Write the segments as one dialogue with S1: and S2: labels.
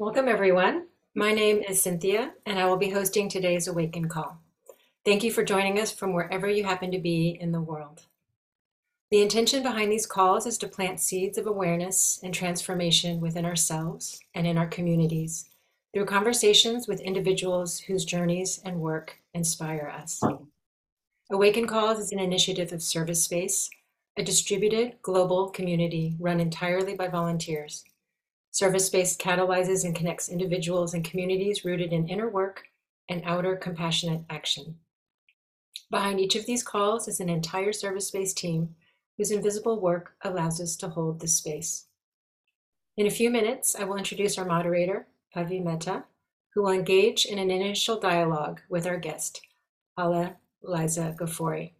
S1: Welcome, everyone. My name is Cynthia, and I will be hosting today's Awakin Call. Thank you for joining us from wherever you happen to be in the world. The intention behind these calls is to plant seeds of awareness and transformation within ourselves and in our communities through conversations with individuals whose journeys and work inspire us. Awakin Calls is an initiative of Service Space, a distributed global community run entirely by volunteers Service Space catalyzes and connects individuals and communities rooted in inner work and outer compassionate action. Behind each of these calls is an entire service space team whose invisible work allows us to hold this space. In a few minutes, I will introduce our moderator, Pavi Mehta, who will engage in an initial dialogue with our guest, Hala Liza Ghafouri.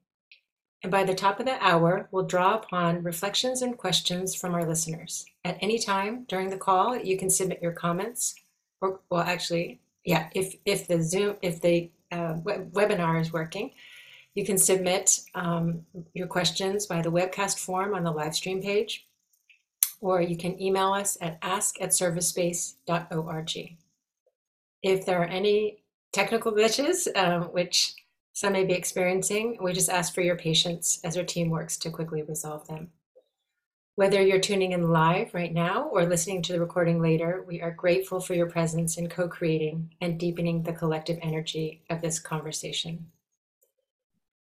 S1: And by the top of the hour, we'll draw upon reflections and questions from our listeners. At any time during the call, you can submit your comments, or well, actually, yeah, if if the Zoom, if the uh, web- webinar is working, you can submit um, your questions by the webcast form on the live stream page, or you can email us at ask at servicespace.org. If there are any technical glitches, um, which some may be experiencing. We just ask for your patience as our team works to quickly resolve them. Whether you're tuning in live right now or listening to the recording later, we are grateful for your presence in co creating and deepening the collective energy of this conversation.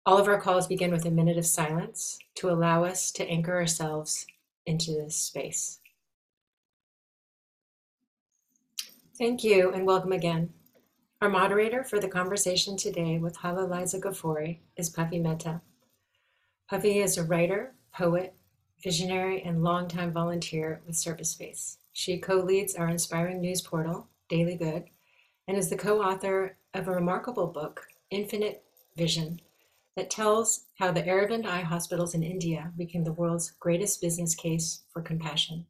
S1: All of our calls begin with a minute of silence to allow us to anchor ourselves into this space. Thank you and welcome again. Our moderator for the conversation today with Hala Liza Ghafouri is Pavi Mehta. Pavi is a writer, poet, visionary, and longtime volunteer with Service Space. She co-leads our inspiring news portal, Daily Good, and is the co-author of a remarkable book, Infinite Vision, that tells how the Aravind Eye hospitals in India became the world's greatest business case for compassion.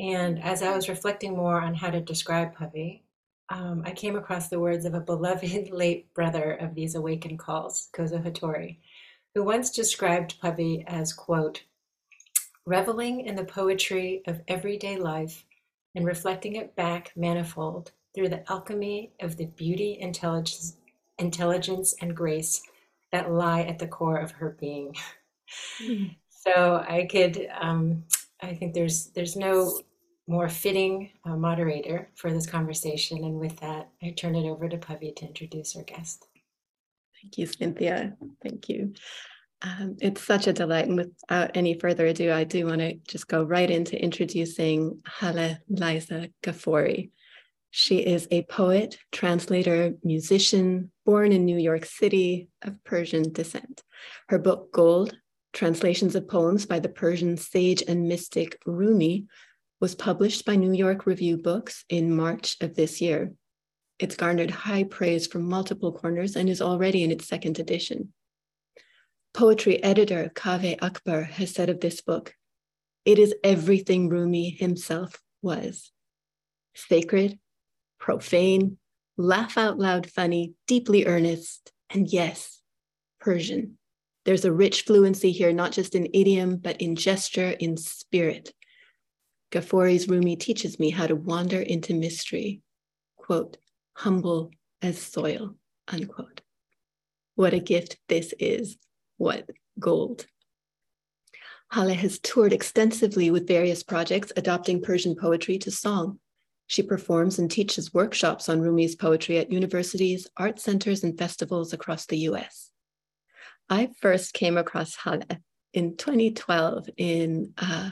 S1: And as I was reflecting more on how to describe Pavi, um, I came across the words of a beloved late brother of these awakened calls, Kozo Hattori, who once described Pavi as, quote, reveling in the poetry of everyday life and reflecting it back manifold through the alchemy of the beauty, intelligence, intelligence and grace that lie at the core of her being. Mm. So I could, um, I think there's there's no more fitting uh, moderator for this conversation. And with that, I turn it over to Pavi to introduce our guest.
S2: Thank you, Cynthia. Thank you. Um, it's such a delight. And without any further ado, I do want to just go right into introducing Hala Liza Ghafouri. She is a poet, translator, musician, born in New York City of Persian descent. Her book, Gold Translations of Poems by the Persian sage and mystic Rumi, was published by New York Review Books in March of this year. It's garnered high praise from multiple corners and is already in its second edition. Poetry editor Kaveh Akbar has said of this book, it is everything Rumi himself was sacred, profane, laugh out loud funny, deeply earnest, and yes, Persian. There's a rich fluency here, not just in idiom, but in gesture, in spirit. Ghafouri's Rumi teaches me how to wander into mystery, quote, humble as soil, unquote. What a gift this is. What gold. Hala has toured extensively with various projects adopting Persian poetry to song. She performs and teaches workshops on Rumi's poetry at universities, art centers, and festivals across the US. I first came across Hala in 2012 in uh,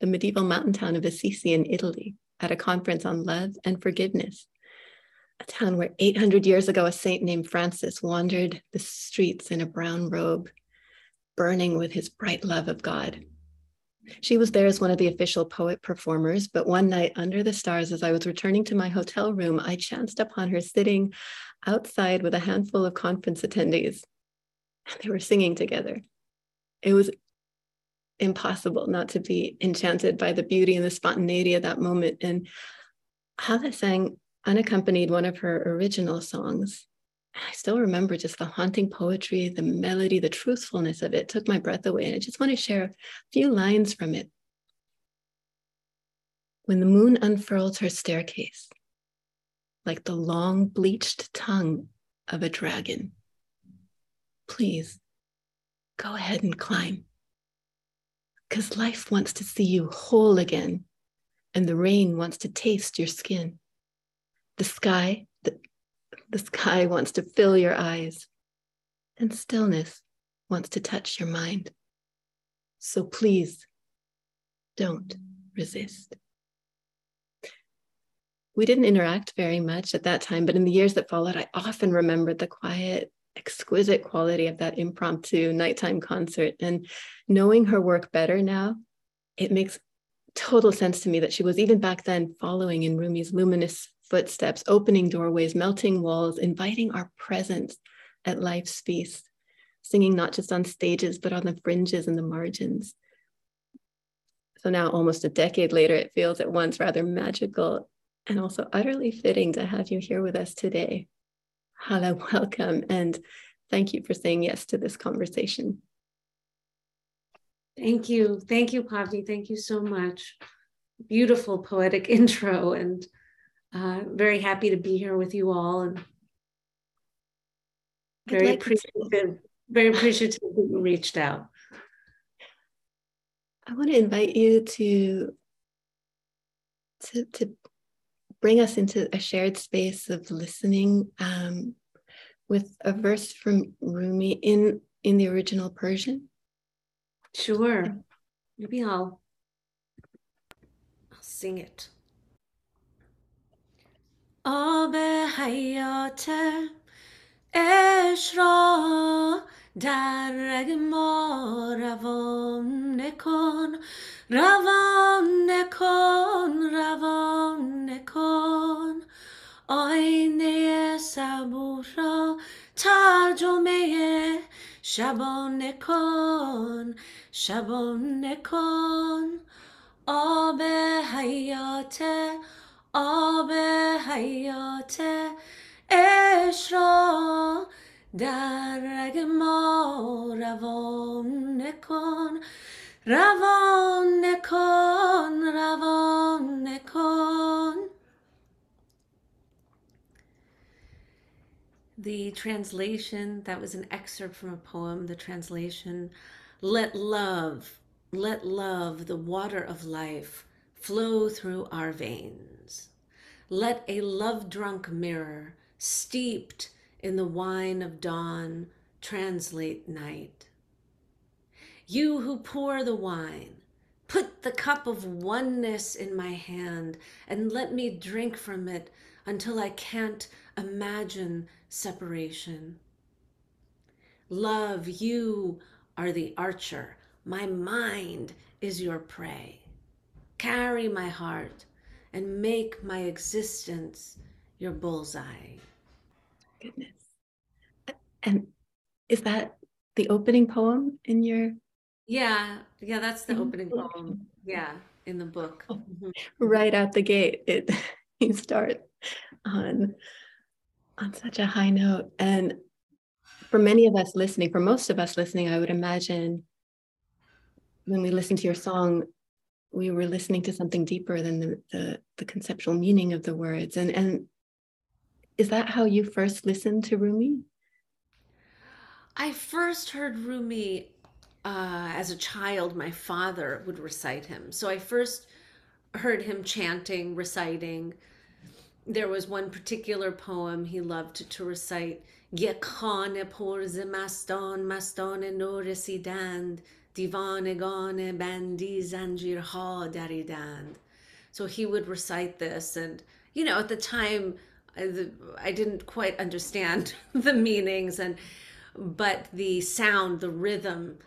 S2: the medieval mountain town of Assisi in Italy at a conference on love and forgiveness, a town where 800 years ago a saint named Francis wandered the streets in a brown robe, burning with his bright love of God. She was there as one of the official poet performers, but one night under the stars, as I was returning to my hotel room, I chanced upon her sitting outside with a handful of conference attendees. And They were singing together. It was impossible not to be enchanted by the beauty and the spontaneity of that moment. And Hala sang unaccompanied one of her original songs. I still remember just the haunting poetry, the melody, the truthfulness of it took my breath away. And I just want to share a few lines from it. when the moon unfurls her staircase like the long bleached tongue of a dragon. Please go ahead and climb. Because life wants to see you whole again, and the rain wants to taste your skin. The sky, the, the sky wants to fill your eyes, and stillness wants to touch your mind. So please don't resist. We didn't interact very much at that time, but in the years that followed, I often remembered the quiet, exquisite quality of that impromptu nighttime concert. And knowing her work better now, it makes total sense to me that she was even back then following in Rumi's luminous footsteps, opening doorways, melting walls, inviting our presence at life's feast, singing not just on stages, but on the fringes and the margins. So now, almost a decade later, it feels at once rather magical and also utterly fitting to have you here with us today. Hala, welcome, and thank you for saying yes to this conversation.
S3: Thank you. Thank you, Pavni. Thank you so much. Beautiful poetic intro, and uh, very happy to be here with you all. And very like appreciative, very appreciative that you reached out.
S2: I want to invite you to, to, to bring us into a shared space of listening um, with a verse from Rumi in, in the original Persian.
S3: Sure. Maybe I'll, I'll sing it. آب حیات عشق در رگ ما روان نکن روان نکن روان نکن. آینه صبور را ترجمه شبان کن شبان کن آب حیات آب حیات عشق را در رگ ما روان کن روان کن روان کن The translation, that was an excerpt from a poem. The translation, let love, let love, the water of life, flow through our veins. Let a love drunk mirror, steeped in the wine of dawn translate night. You who pour the wine, put the cup of oneness in my hand and let me drink from it until I can't imagine separation. Love, you are the archer. My mind is your prey. Carry my heart and make my existence your bullseye
S2: goodness. And is that the opening poem in your?
S3: Yeah, yeah, that's the opening book. poem. Yeah, in the book. Oh,
S2: mm-hmm. Right out the gate, it you start on on such a high note. And for many of us listening, for most of us listening, I would imagine when we listen to your song, we were listening to something deeper than the, the, the conceptual meaning of the words. And and is that how you first listened to Rumi?
S3: I first heard Rumi uh, as a child. My father would recite him. So I first heard him chanting, reciting. There was one particular poem he loved to, to recite. یک خانه پر ز مستان مستان نو رسیدند دیوانگان بندی زنجیرها دریدند so he would recite this and you know at the time I didn't quite understand the meanings and but the sound the rhythm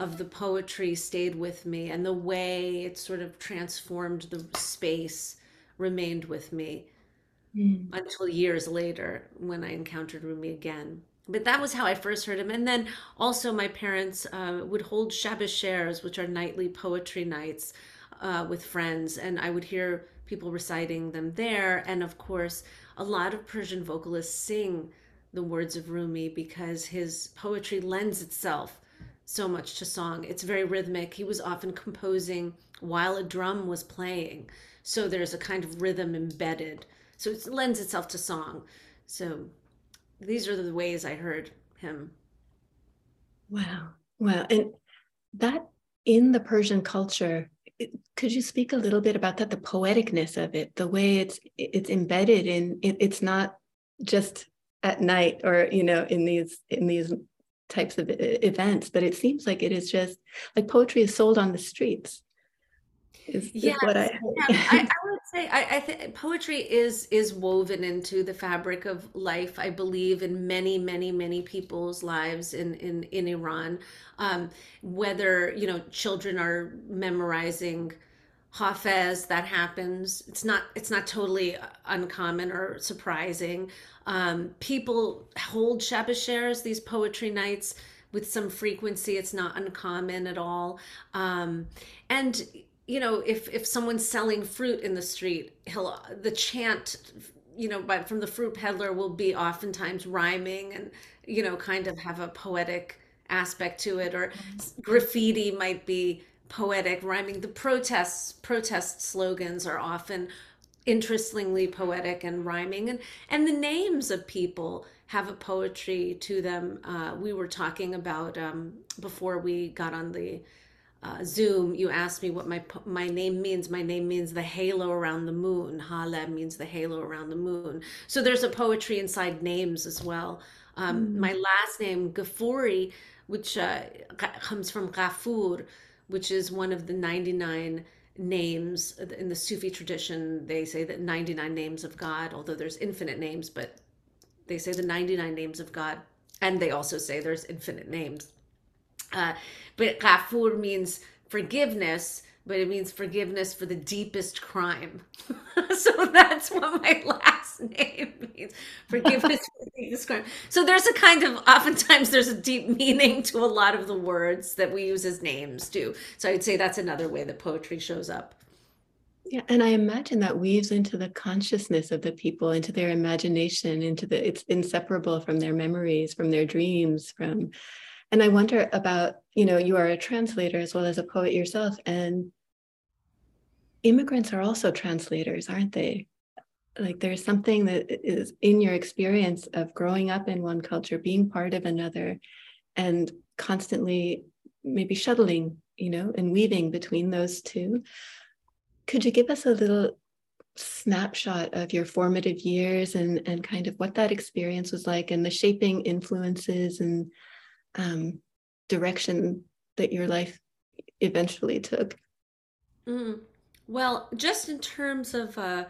S3: of the poetry stayed with me and the way it sort of transformed the space remained with me mm. until years later when I encountered Rumi again. But that was how I first heard him. And then also, my parents uh, would hold shab-e she'rs, which are nightly poetry nights uh, with friends, and I would hear people reciting them there. And of course, a lot of Persian vocalists sing the words of Rumi because his poetry lends itself so much to song. It's very rhythmic. He was often composing while a drum was playing. So there's a kind of rhythm embedded. So it lends itself to song. So these are the ways I heard him.
S2: Wow. Wow. And that in the Persian culture, could you speak a little bit about that the poeticness of it the way it's it's embedded in it, it's not just at night or you know in these in these types of uh, events but it seems like it is just like poetry is sold on the streets
S3: is, yes, is what I, yeah, I, I say I, I think poetry is is woven into the fabric of life. I believe in many, many, many people's lives in in in Iran. Um, whether you know children are memorizing Hafez, that happens. It's not it's not totally uncommon or surprising. Um, people hold Shabbos these poetry nights with some frequency. It's not uncommon at all. Um, and you know, if if someone's selling fruit in the street, he'll the chant, you know, but from the fruit peddler will be oftentimes rhyming and you know, kind of have a poetic aspect to it, or graffiti might be poetic, rhyming. The protests protest slogans are often interestingly poetic and rhyming, and and the names of people have a poetry to them. Uh, we were talking about um, before we got on the uh, Zoom, you asked me what my my name means. My name means the halo around the moon. Hala means the halo around the moon. So there's a poetry inside names as well. Um, mm. My last name Ghafouri, which uh, comes from Ghafur, which is one of the 99 names in the Sufi tradition. They say that 99 names of God, although there's infinite names, but they say the 99 names of God, and they also say there's infinite names. Uh, but Ghafur means forgiveness, but it means forgiveness for the deepest crime. so that's what my last name means forgiveness for the deepest crime. So there's a kind of, oftentimes, there's a deep meaning to a lot of the words that we use as names, too. So I'd say that's another way that poetry shows up.
S2: Yeah, and I imagine that weaves into the consciousness of the people, into their imagination, into the it's inseparable from their memories, from their dreams, from and I wonder about, you know, you are a translator as well as a poet yourself, and immigrants are also translators, aren't they? Like there's something that is in your experience of growing up in one culture, being part of another, and constantly maybe shuttling, you know, and weaving between those two. Could you give us a little snapshot of your formative years and and kind of what that experience was like and the shaping influences and um, direction that your life eventually took?
S3: Mm. Well, just in terms of uh,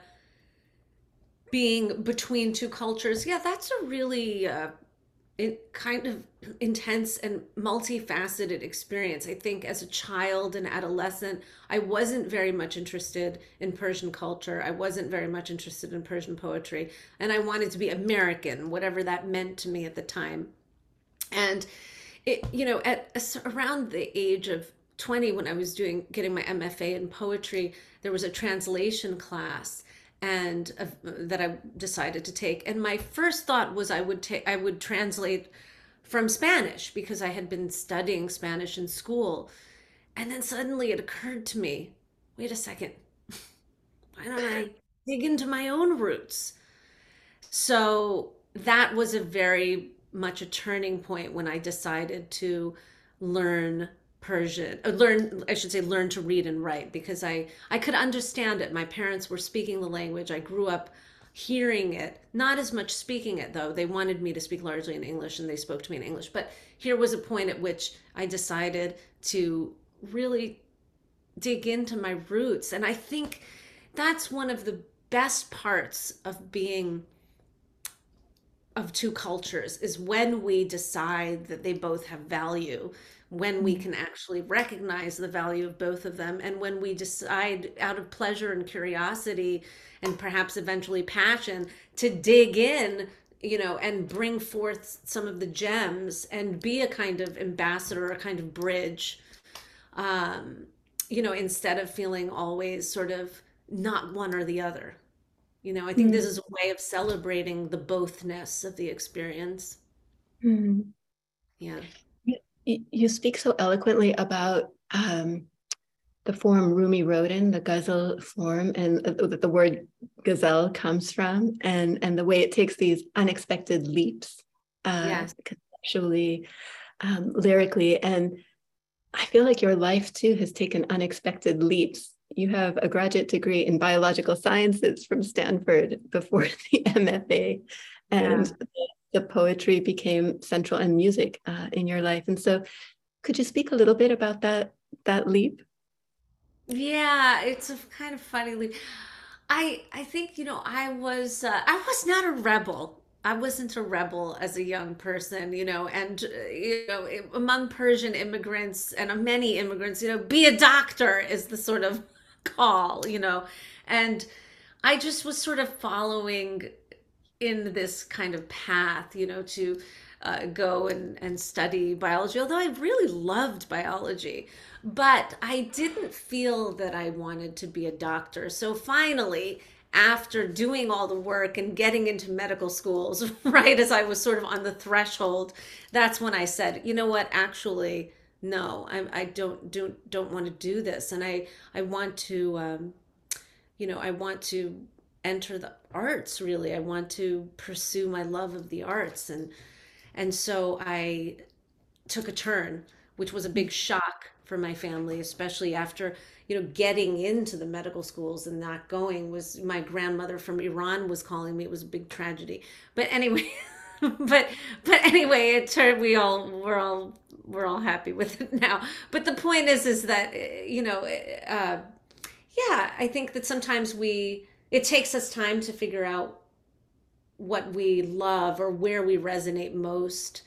S3: being between two cultures, yeah, that's a really uh, kind of intense and multifaceted experience. I think as a child and adolescent, I wasn't very much interested in Persian culture. I wasn't very much interested in Persian poetry, and I wanted to be American, whatever that meant to me at the time. And it, you know, at around the age of 20, when I was doing getting my MFA in poetry, there was a translation class and uh, that I decided to take. And my first thought was I would take I would translate from Spanish because I had been studying Spanish in school. And then suddenly it occurred to me, wait a second. Why don't I dig into my own roots? So that was a very much a turning point when I decided to learn Persian, uh, learn, I should say, learn to read and write because I, I could understand it. My parents were speaking the language. I grew up hearing it, not as much speaking it though. They wanted me to speak largely in English and they spoke to me in English. But here was a point at which I decided to really dig into my roots. And I think that's one of the best parts of being of two cultures is when we decide that they both have value when we mm-hmm. can actually recognize the value of both of them and when we decide out of pleasure and curiosity and perhaps eventually passion to dig in you know and bring forth some of the gems and be a kind of ambassador a kind of bridge um you know instead of feeling always sort of not one or the other you know, I think mm. this is a way of celebrating the bothness of the experience.
S2: Mm. Yeah. You, you speak so eloquently about um, the form Rumi wrote in, the ghazal form, and uh, the word gazelle comes from, and, and the way it takes these unexpected leaps uh, yes. conceptually, um, lyrically. And I feel like your life too has taken unexpected leaps. You have a graduate degree in biological sciences from Stanford before the MFA, and yeah. the, the, poetry became central and music uh, in your life. And so, could you speak a little bit about that that leap?
S3: Yeah, it's a kind of funny leap. I I think you know I was uh, I was not a rebel. I wasn't a rebel as a young person, you know, and uh, you know, among Persian immigrants and many immigrants, you know, be a doctor is the sort of call, you know, and I just was sort of following in this kind of path, you know, to uh, go and, and study biology, although I really loved biology. But I didn't feel that I wanted to be a doctor. So finally, after doing all the work and getting into medical schools, right as I was sort of on the threshold, that's when I said, you know what, actually, no, I, I don't don't don't want to do this, and I I want to, um, you know, I want to enter the arts. Really, I want to pursue my love of the arts, and and so I took a turn, which was a big shock for my family, especially after you know getting into the medical schools and not going. Was my grandmother from Iran was calling me. It was a big tragedy. But anyway, but but anyway, it turned. We all we're all we're all happy with it now. But the point is, is that you know, uh, yeah, I think that sometimes we it takes us time to figure out what we love or where we resonate most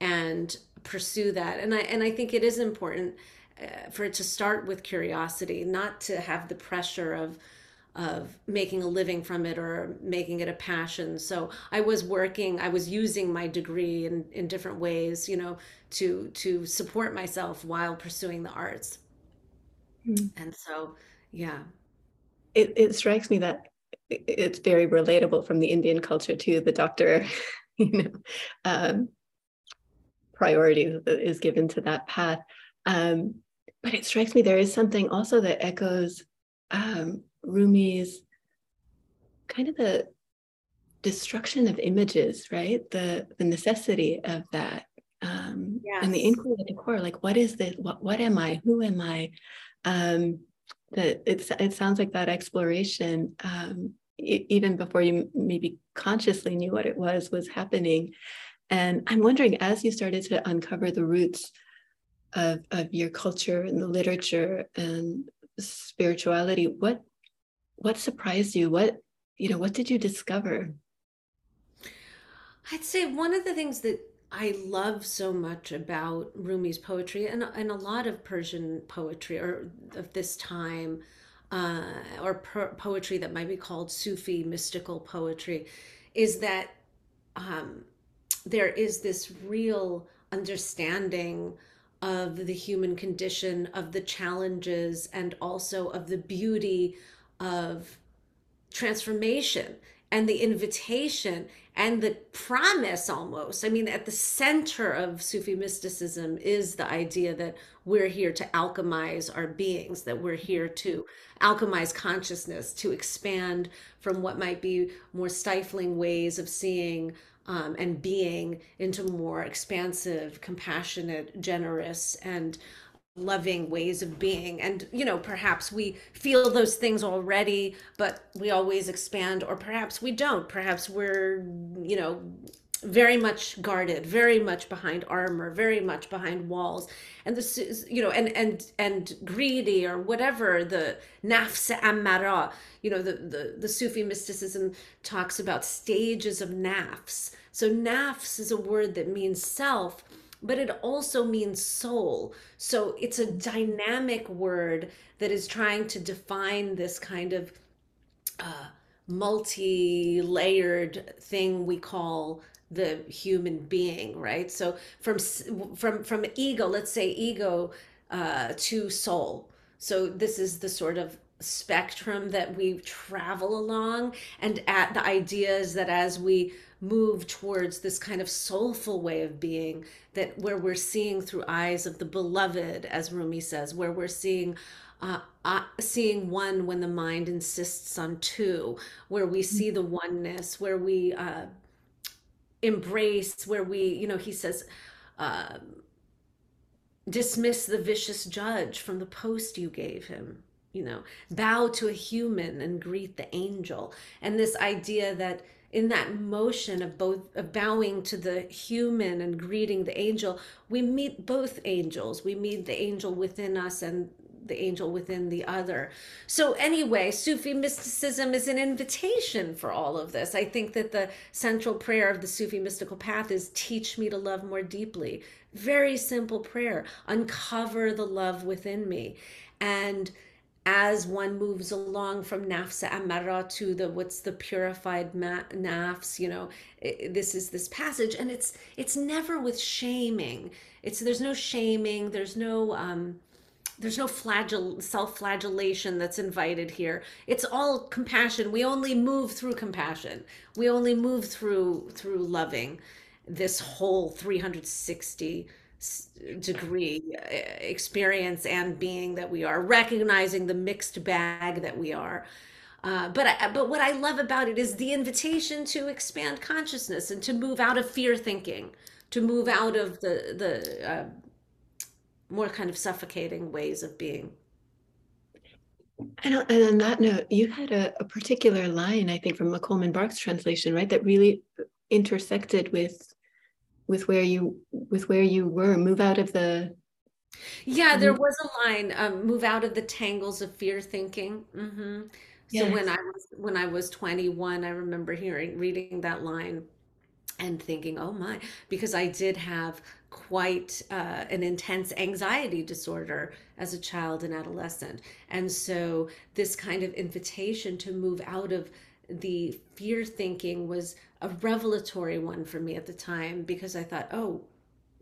S3: and pursue that and i and i think it is important uh, for it to start with curiosity, not to have the pressure of of making a living from it or making it a passion. So I was working, I was using my degree in, in different ways, you know, to to support myself while pursuing the arts. Mm. And so, yeah.
S2: It it strikes me that it's very relatable from the Indian culture too. The doctor, you know, um, priority is given to that path. Um, but it strikes me there is something also that echoes um, Rumi's kind of the destruction of images, right? The the necessity of that, um, yes. and the inquiry at the core, like what is this? What what am I? Who am I? Um, that it's it sounds like that exploration, um, even before you maybe consciously knew what it was, was happening. And I'm wondering, as you started to uncover the roots of, of your culture and the literature and spirituality what what surprised you? What you know what did you discover?
S3: I'd say one of the things that i love so much about rumi's poetry and, and a lot of persian poetry or of this time uh, or per- poetry that might be called sufi mystical poetry is that um, there is this real understanding of the human condition, of the challenges, and also of the beauty of transformation and the invitation and the promise almost. I mean, at the center of Sufi mysticism is the idea that we're here to alchemize our beings, that we're here to alchemize consciousness, to expand from what might be more stifling ways of seeing um, and being into more expansive, compassionate, generous, and loving ways of being. And, you know, perhaps we feel those things already, but we always expand, or perhaps we don't. Perhaps we're, you know, very much guarded very much behind armor very much behind walls and this is you know and and and greedy or whatever the nafs amara you know the the, the sufi mysticism talks about stages of nafs so nafs is a word that means self but it also means soul. So it's a dynamic word that is trying to define this kind of uh, multi-layered thing we call the human being right? So from from from ego let's say ego uh, to soul. So this is the sort of spectrum that we travel along. And at the idea is that as we move towards this kind of soulful way of being that where we're seeing through eyes of the beloved as rumi says where we're seeing uh, uh, seeing one when the mind insists on two, where we see the oneness, where we uh, embrace, where we, you know, he says, uh, dismiss the vicious judge from the post you gave him you know bow to a human and greet the angel. And this idea that in that motion of both of bowing to the human and greeting the angel we meet both angels. We meet the angel within us and the angel within the other. So anyway sufi mysticism is an invitation for all of this. I think that the central prayer of the sufi mystical path is teach me to love more deeply. Very simple prayer. Uncover the love within me. And as one moves along from nafsa amara to the what's the purified nafs you know it, this is this passage. And it's it's never with shaming. It's there's no shaming. There's no um there's no flagell self-flagellation that's invited here. It's all compassion. We only move through compassion. We only move through through loving this whole 360 degree uh, experience and being that we are recognizing the mixed bag that we are uh, but but what I love about it is the invitation to expand consciousness and to move out of fear thinking, to move out of the the uh, more kind of suffocating ways of being.
S2: And, on that note, you had a, a particular line, I think, from Coleman Barks translation, right, that really intersected with with where you with where you were move out of the
S3: yeah there was a line um, move out of the tangles of fear thinking mm-hmm. yes. so when i was when i was 21 i remember hearing reading that line and thinking oh my because i did have quite uh, an intense anxiety disorder as a child and adolescent and so this kind of invitation to move out of the fear thinking was a revelatory one for me at the time because I thought, oh,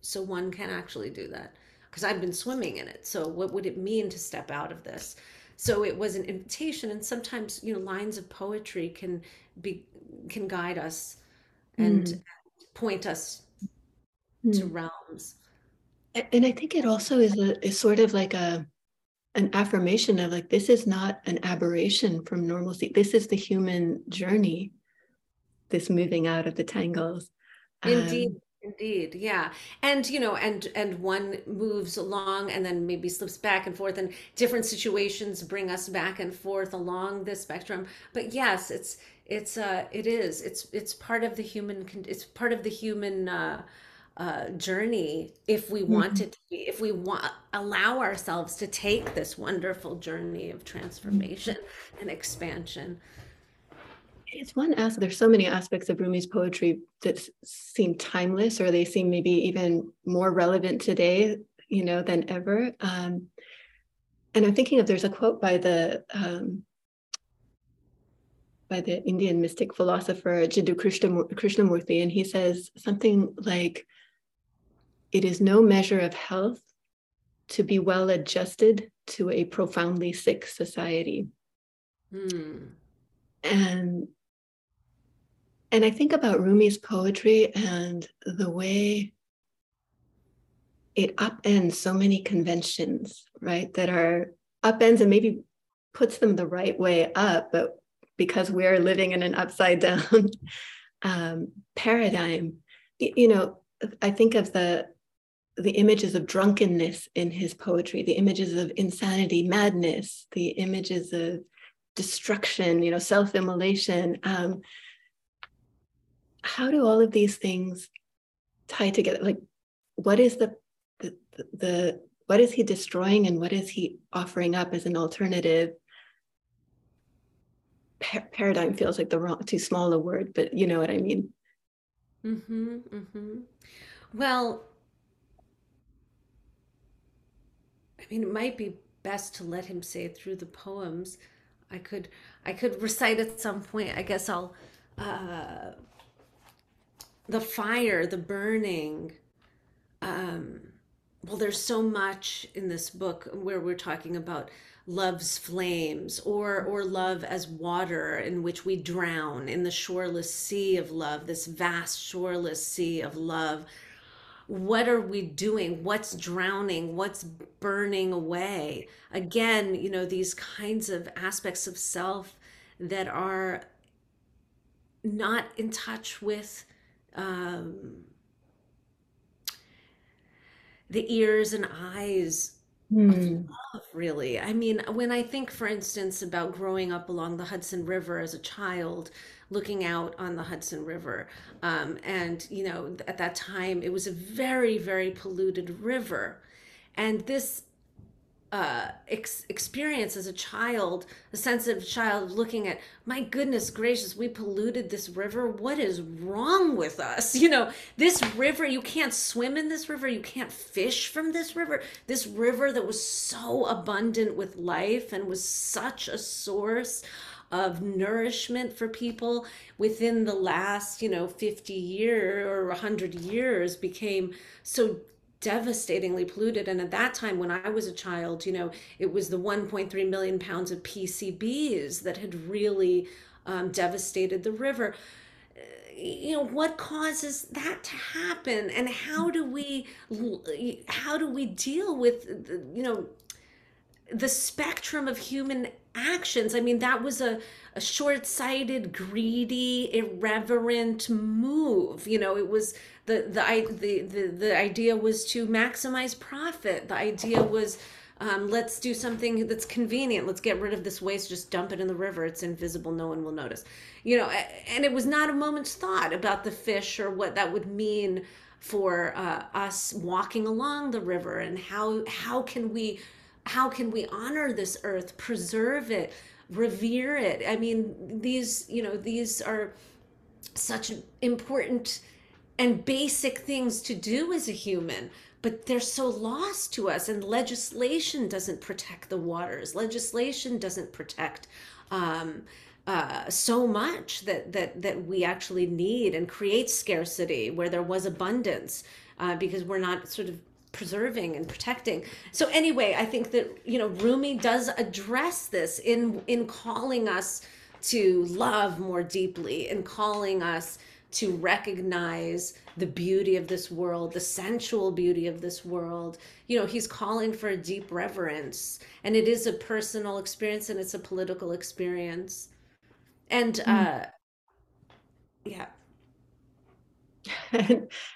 S3: so one can actually do that because I've been swimming in it. So what would it mean to step out of this? So it was an invitation, and sometimes you know lines of poetry can be can guide us and mm. point us mm. to realms.
S2: And I think it also is a is sort of like a an affirmation of like this is not an aberration from normalcy. This is the human journey this moving out of the tangles.
S3: Indeed. Um, Indeed, yeah, and you know, and and one moves along and then maybe slips back and forth, and different situations bring us back and forth along the spectrum. But yes, it's it's uh it is it's it's part of the human it's part of the human uh, uh, journey if we want mm-hmm. it to be if we want allow ourselves to take this wonderful journey of transformation and expansion
S2: it's one aspect there's so many aspects of rumi's poetry that seem timeless or they seem maybe even more relevant today you know than ever um, and i'm thinking of there's a quote by the um, by the indian mystic philosopher jiddu krishnamurti and he says something like it is no measure of health to be well adjusted to a profoundly sick society mm. and and I think about Rumi's poetry and the way it upends so many conventions, right? That are upends and maybe puts them the right way up, but because we're living in an upside down um, paradigm, you know, I think of the the images of drunkenness in his poetry, the images of insanity, madness, the images of destruction, you know, self-immolation. Um, how do all of these things tie together? Like, what is the, the, the, what is he destroying and what is he offering up as an alternative? Pa- paradigm feels like the wrong, too small a word, but you know what I mean.
S3: Mm-hmm, mm-hmm. Well, I mean, it might be best to let him say it through the poems. I could, I could recite at some point. I guess I'll uh, the fire, the burning. Um, well, there's so much in this book where we're talking about love's flames or or love as water in which we drown in the shoreless sea of love this vast shoreless sea of love. What are we doing? What's drowning? What's burning away? Again you know these kinds of aspects of self that are not in touch with um, the ears and eyes
S2: Mm.
S3: love, really. I mean, when I think, for instance, about growing up along the Hudson River as a child, looking out on the Hudson River, um, and you know, at that time it was a very, very polluted river, and this uh, ex- experience as a child, a sensitive child looking at, my goodness gracious, we polluted this river. What is wrong with us? You know, this river, you can't swim in this river, you can't fish from this river. This river that was so abundant with life and was such a source of nourishment for people within the last, you know, 50 year or 100 years became so devastatingly polluted. And at that time, when I was a child, you know, it was the 1.3 million pounds of PCBs that had really um, devastated the river. You know, what causes that to happen, and how do we, how do we deal with, you know, the spectrum of human actions. I mean, that was a, a short sighted, greedy, irreverent move. You know, it was the, the, the, the, the idea was to maximize profit. The idea was um, let's do something that's convenient. Let's get rid of this waste, just dump it in the river. It's invisible, no one will notice. You know, and it was not a moment's thought about the fish or what that would mean for uh, us walking along the river and how how can we how can we honor this earth preserve it revere it. I mean these you know these are such important and basic things to do as a human but they're so lost to us and legislation doesn't protect the waters. Legislation doesn't protect um, uh, so much that that that we actually need and create scarcity where there was abundance uh, because we're not sort of preserving and protecting. So anyway, I think that you know Rumi does address this in in calling us to love more deeply and calling us to recognize the beauty of this world, the sensual beauty of this world. You know, he's calling for a deep reverence, and it is a personal experience and it's a political experience. And uh yeah.
S2: And,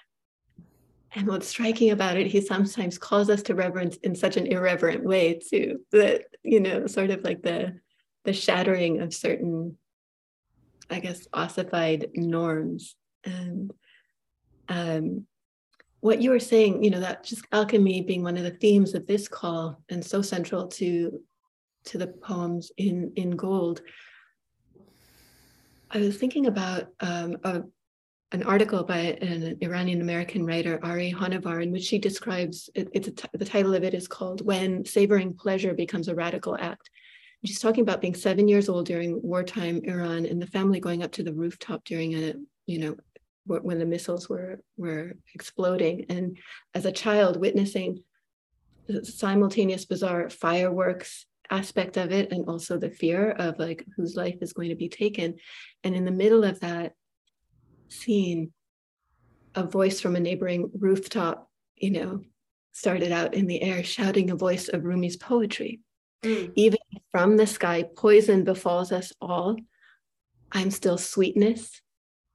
S2: and what's striking about it, he sometimes calls us to reverence in such an irreverent way too. That you know, sort of like the the shattering of certain, I guess, ossified norms. And um, what you were saying, you know, that just alchemy being one of the themes of this call and so central to to the poems in in gold. I was thinking about um, a an article by an Iranian American writer, Ari Honarvar, in which she describes it, it's the title of it is called When Savoring Pleasure Becomes a Radical Act. And she's talking about being seven years old during wartime Iran and the family going up to the rooftop during a, you know, when the missiles were were exploding. And as a child, witnessing the simultaneous bizarre fireworks aspect of it and also the fear of like whose life is going to be taken. And in the middle of that, seen a voice from a neighboring rooftop, you know, started out in the air shouting a voice of Rumi's poetry. Mm. Even from the sky, poison befalls us all. I'm still sweetness,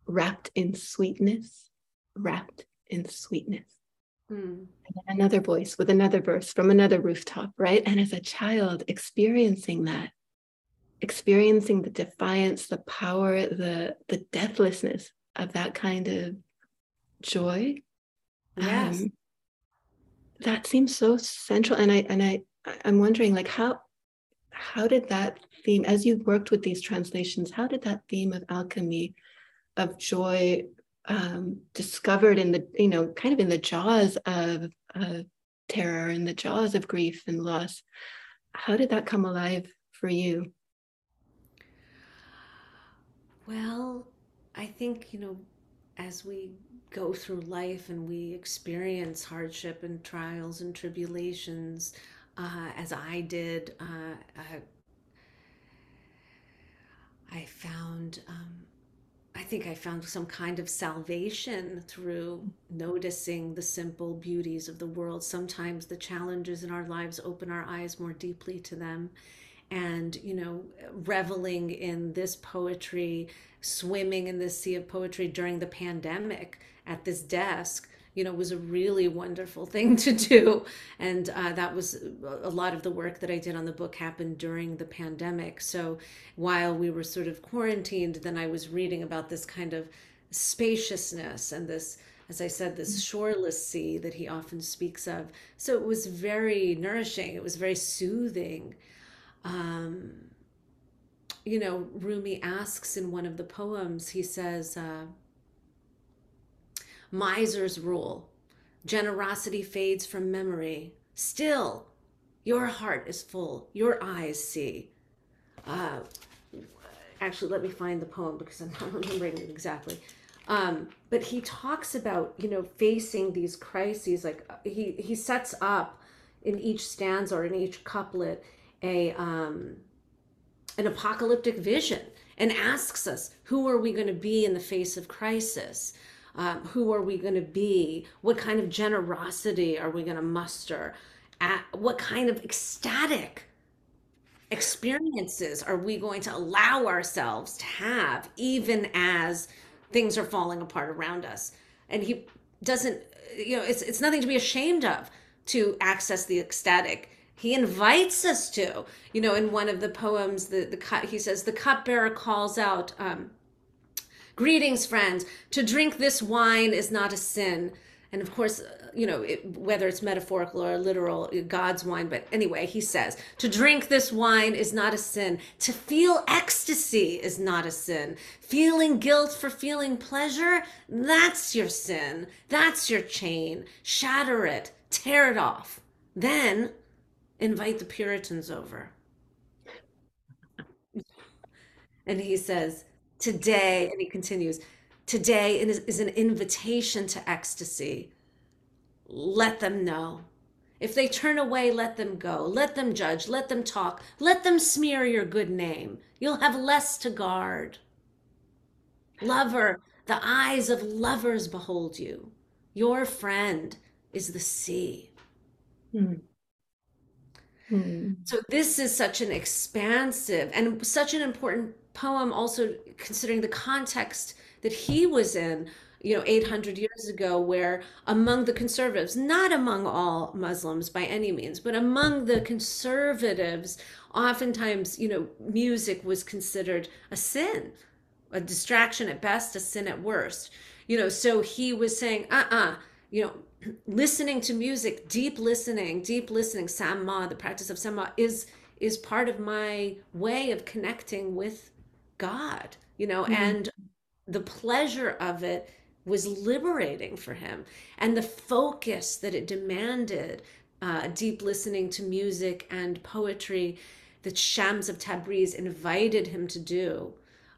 S2: wrapped in sweetness, wrapped in sweetness. Mm. And another voice with another verse from another rooftop, right? And as a child, experiencing that, experiencing the defiance, the power, the the deathlessness of that kind of joy.
S3: Yes. Um,
S2: that seems so central and i and i i'm wondering like how how did that theme as you worked with these translations how did that theme of alchemy of joy um, discovered in the you know kind of in the jaws of uh, terror in the jaws of grief and loss how did that come alive for you?
S3: Well I think, you know, as we go through life and we experience hardship and trials and tribulations, uh, as I did, uh, I, I, found um, I think I found some kind of salvation through noticing the simple beauties of the world. Sometimes the challenges in our lives open our eyes more deeply to them. And, you know, reveling in this poetry, swimming in this sea of poetry during the pandemic at this desk you know was a really wonderful thing to do. And uh, that was a lot of the work that i did on the book happened during the pandemic. So while we were sort of quarantined then i was reading about this kind of spaciousness and this as i said this shoreless sea that he often speaks of. So it was very nourishing. It was very soothing um, you know rumi asks in one of the poems he says uh, Miser's rule. Generosity fades from memory. Still, your heart is full, your eyes see. Uh, actually, let me find the poem because I'm not remembering it exactly. Um, but he talks about, you know, facing these crises. Like uh, he he sets up in each stanza or in each couplet a um, an apocalyptic vision and asks us, who are we going to be in the face of crisis? Um, who are we going to be? What kind of generosity are we going to muster? At, what kind of ecstatic experiences are we going to allow ourselves to have, even as things are falling apart around us? And he doesn't, you know, it's, it's nothing to be ashamed of to access the ecstatic he invites us to you know in one of the poems the the he says the cupbearer calls out um, Greetings, friends. To drink this wine is not a sin. And of course, uh, you know, it, whether it's metaphorical or literal, uh, God's wine. But anyway, he says, to drink this wine is not a sin. To feel ecstasy is not a sin. Feeling guilt for feeling pleasure, that's your sin. That's your chain. Shatter it, tear it off. Then invite the Puritans over. And he says, Today, and he continues, today is an invitation to ecstasy. Let them know. If they turn away, let them go. Let them judge. Let them talk. Let them smear your good name. You'll have less to guard. Lover, the eyes of lovers behold you. Your friend is the sea. Hmm. Hmm. So, this is such an expansive and such an important poem also considering the context that he was in you know 800 years ago where among the conservatives not among all muslims by any means but among the conservatives oftentimes you know music was considered a sin a distraction at best a sin at worst you know so he was saying uh-uh you know listening to music deep listening deep listening sama the practice of sama is is part of my way of connecting with God, you know, mm-hmm. and the pleasure of it was liberating for him. And the focus that it demanded, uh, deep listening to music and poetry that Shams of Tabriz invited him to do.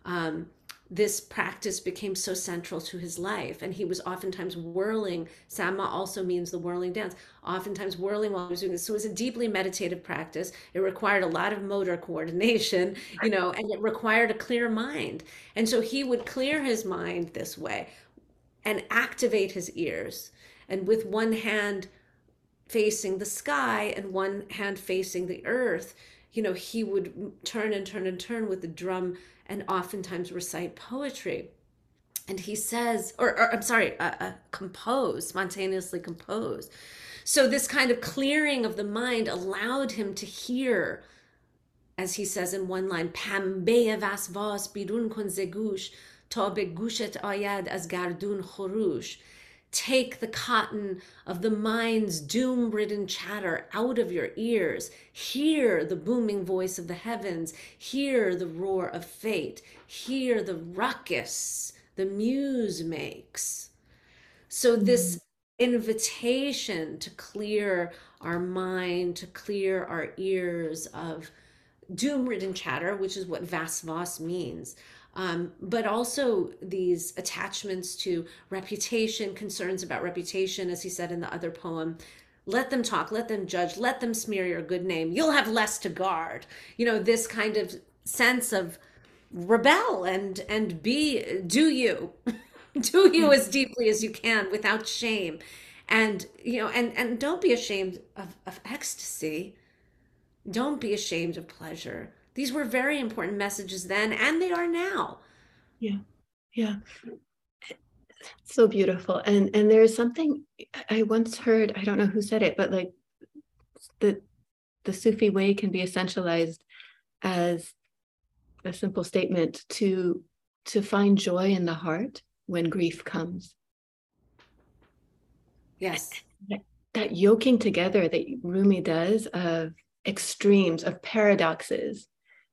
S3: Um, this practice became so central to his life. And he was oftentimes whirling sama also means the whirling dance oftentimes whirling while he was doing this. So it was a deeply meditative practice. It required a lot of motor coordination you know and it required a clear mind. And so he would clear his mind this way and activate his ears. And with one hand facing the sky and one hand facing the earth you know he would turn and turn and turn with the drum and oftentimes recite poetry. And he says, or, or I'm sorry, uh, uh, compose, spontaneously compose. So this kind of clearing of the mind allowed him to hear, as he says in one line, Pambe vasvas bidun kun zegush, ta be gushet ayad as gardun chorush Take the cotton of the mind's doom ridden chatter out of your ears. Hear the booming voice of the heavens. Hear the roar of fate. Hear the ruckus the muse makes. So, hmm. this invitation to clear our mind, to clear our ears of doom ridden chatter, which is what Vasvas means, um, but also these attachments to reputation, concerns about reputation, as he said in the other poem. Let them talk, let them judge, let them smear your good name. You'll have less to guard. You know, this kind of sense of rebel and and be do you do you as deeply as you can without shame and you know and and don't be ashamed of, of ecstasy don't be ashamed of pleasure these were very important messages then and they are now.
S2: Yeah yeah. So beautiful. And and there is something i once heard i don't know who said it but like the the sufi way can be essentialized as a simple statement to to find joy in the heart when grief comes.
S3: Yes.
S2: That, that yoking together that rumi does of extremes of paradoxes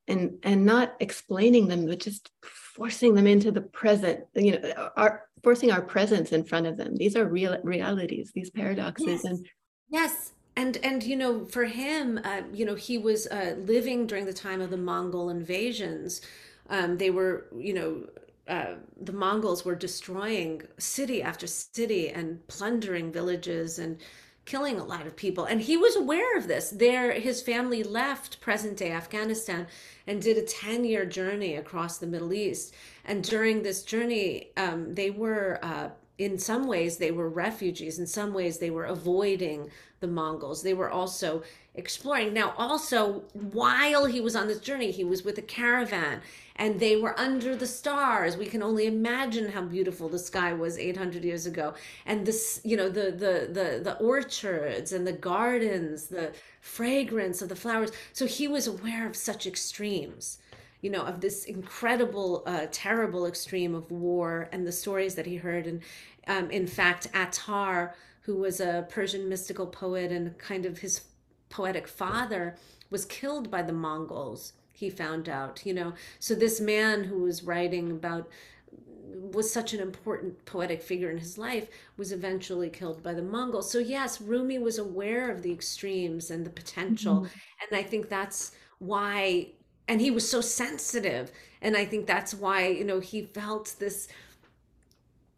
S2: and and not explaining them but just forcing them into the present you know our forcing our presence in front of them. These are real realities these paradoxes.
S3: Yes.
S2: and
S3: yes. And and you know for him uh, you know he was uh, living during the time of the mongol invasions. Um, they were you know uh, the mongols were destroying city after city and plundering villages and killing a lot of people. And he was aware of this. There his family left present day afghanistan and did a 10 year journey across the middle east. And during this journey um, they were uh, in some ways they were refugees. In some ways they were avoiding the mongols. They were also exploring. Now also while he was on this journey he was with a caravan and they were under the stars. We can only imagine how beautiful the sky was 800 years ago. And this you know the the the, the orchards and the gardens the fragrance of the flowers. So he was aware of such extremes you know of this incredible uh, terrible extreme of war and the stories that he heard. And um, in fact attar who was a persian mystical poet and kind of his poetic father was killed by the mongols he found out you know so this man who was writing about was such an important poetic figure in his life was eventually killed by the mongols so yes rumi was aware of the extremes and the potential mm-hmm. and i think that's why and he was so sensitive and i think that's why you know he felt this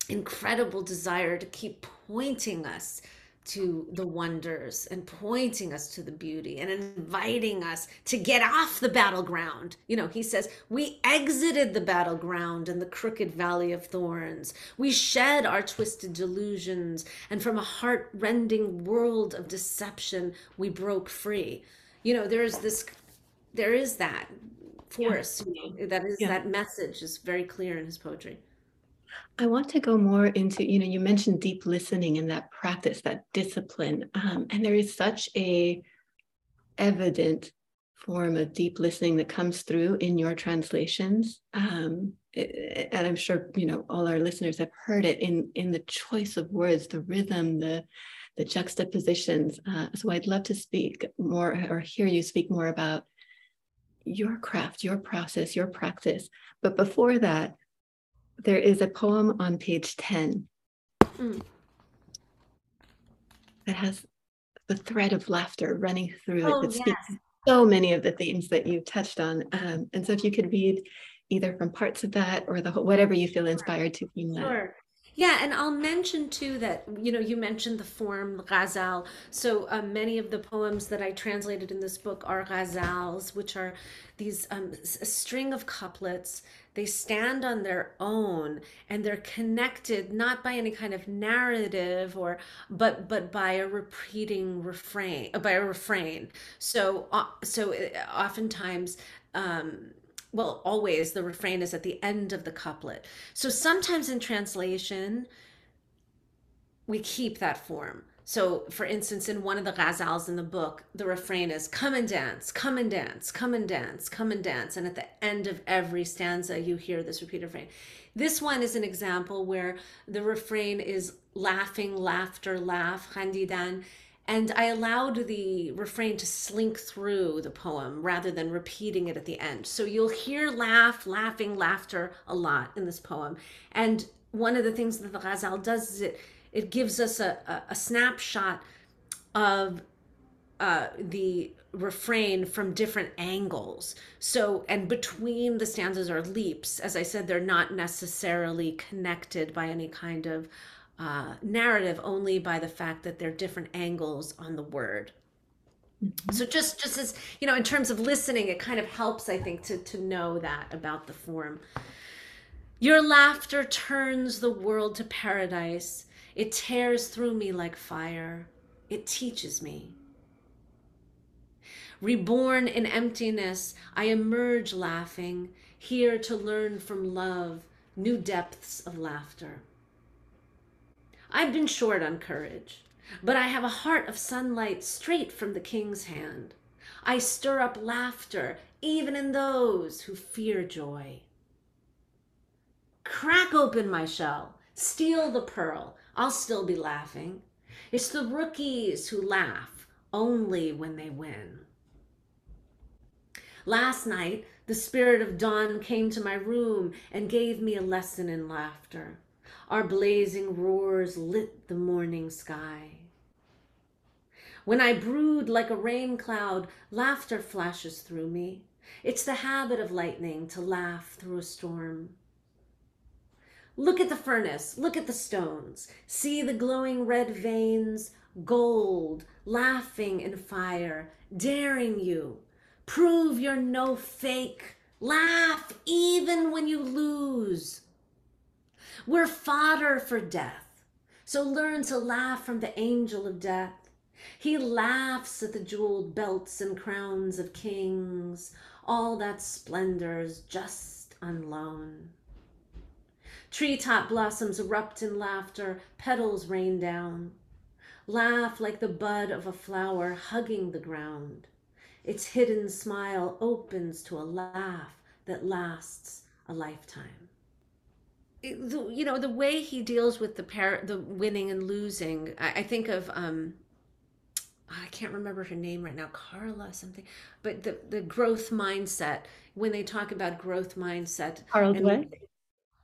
S3: incredible desire to keep pointing us to the wonders and pointing us to the beauty and inviting us to get off the battleground. You know, he says, We exited the battleground in the crooked valley of thorns. We shed our twisted delusions, and from a heart rending world of deception, we broke free. You know, there's this, there is that force, yeah. you know, that is, yeah. that message is very clear in his poetry.
S2: I want to go more into, you know, you mentioned deep listening and that practice, that discipline. Um, and there is such a evident form of deep listening that comes through in your translations. Um, and I'm sure, you know, all our listeners have heard it in, in the choice of words, the rhythm, the, the juxtapositions. Uh, so I'd love to speak more or hear you speak more about your craft, your process, your practice. But before that, there is a poem on page 10 mm. that has the thread of laughter running through oh, it that speaks so many of the themes that you touched on. Um, and so if you could read either from parts of that or the whole, whatever you feel inspired to from that.
S3: Sure. Yeah, and I'll mention too that you know you mentioned the form ghazal. So um, many of the poems that I translated in this book are ghazals, which are these um, a string of couplets. They stand on their own, and they're connected not by any kind of narrative or but but by a repeating refrain by a refrain. So uh, so uh, oftentimes. Um, well, always the refrain is at the end of the couplet. So sometimes in translation, we keep that form. So, for instance, in one of the ghazals in the book, the refrain is come and dance, come and dance, come and dance, come and dance. And at the end of every stanza, you hear this repeated refrain. This one is an example where the refrain is laughing, laughter, laugh, khandidan, and I allowed the refrain to slink through the poem rather than repeating it at the end. So you'll hear laugh, laughing, laughter a lot in this poem. And one of the things that the Ghazal does is it it gives us a, a, a snapshot of uh, the refrain from different angles. So, and between the stanzas are leaps. As I said, they're not necessarily connected by any kind of uh, narrative only by the fact that they're different angles on the word.
S2: Mhm.
S3: So just just as you know, in terms of listening, it kind of helps, I think, to to know that about the form. Your laughter turns the world to paradise. It tears through me like fire. It teaches me. Reborn in emptiness, I emerge laughing, here to learn from love new depths of laughter. I've been short on courage, but I have a heart of sunlight straight from the king's hand. I stir up laughter even in those who fear joy. Crack open my shell, steal the pearl, I'll still be laughing. It's the rookies who laugh only when they win. Last night, the spirit of dawn came to my room and gave me a lesson in laughter. Our blazing roars lit the morning sky. When I brood like a rain cloud, laughter flashes through me. It's the habit of lightning to laugh through a storm. Look at the furnace, look at the stones. See the glowing red veins, gold, laughing in fire, daring you. Prove you're no fake. Laugh even when you lose. We're fodder for death. So learn to laugh from the angel of death. He laughs at the jeweled belts and crowns of kings. All that splendor's just on loan. Treetop blossoms erupt in laughter, petals rain down. Laugh like the bud of a flower hugging the ground. Its hidden smile opens to a laugh that lasts a lifetime. It- the- you know the way he deals with the par- the winning and losing. I, I think of um, I can't remember her name right now, Carla something, but the the growth mindset. When they talk about growth mindset,
S2: Carol
S3: and-
S2: Dweck?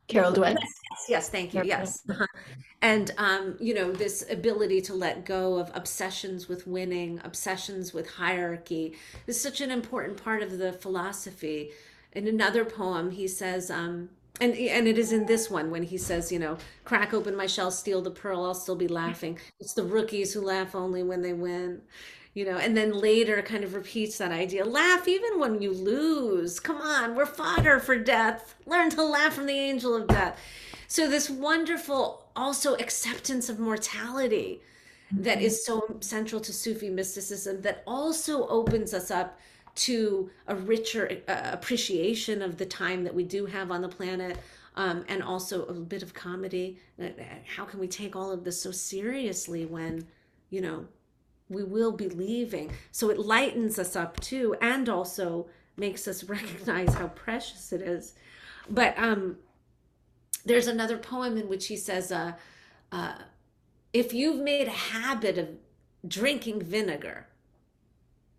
S2: Carol Dweck.
S3: Yes, yes, thank you. Yes. Uh-huh. And um, you know, this ability to let go of obsessions with winning, obsessions with hierarchy is such an important part of the philosophy. In another poem, he says, um, and and it is in this one when he says, you know, crack open my shell, steal the pearl, I'll still be laughing. It's the rookies who laugh only when they win. You know, and then later kind of repeats that idea. Laugh even when you lose. Come on, we're fodder for death. Learn to laugh from the angel of death. So this wonderful also acceptance of mortality that is so central to Sufi mysticism that also opens us up to a richer uh, appreciation of the time that we do have on the planet um, and also a bit of comedy. Uh, How can we take all of this so seriously when, you know, we will be leaving? So it lightens us up too and also makes us recognize how precious it is. But um, there's another poem in which he says, uh, uh, if you've made a habit of drinking vinegar,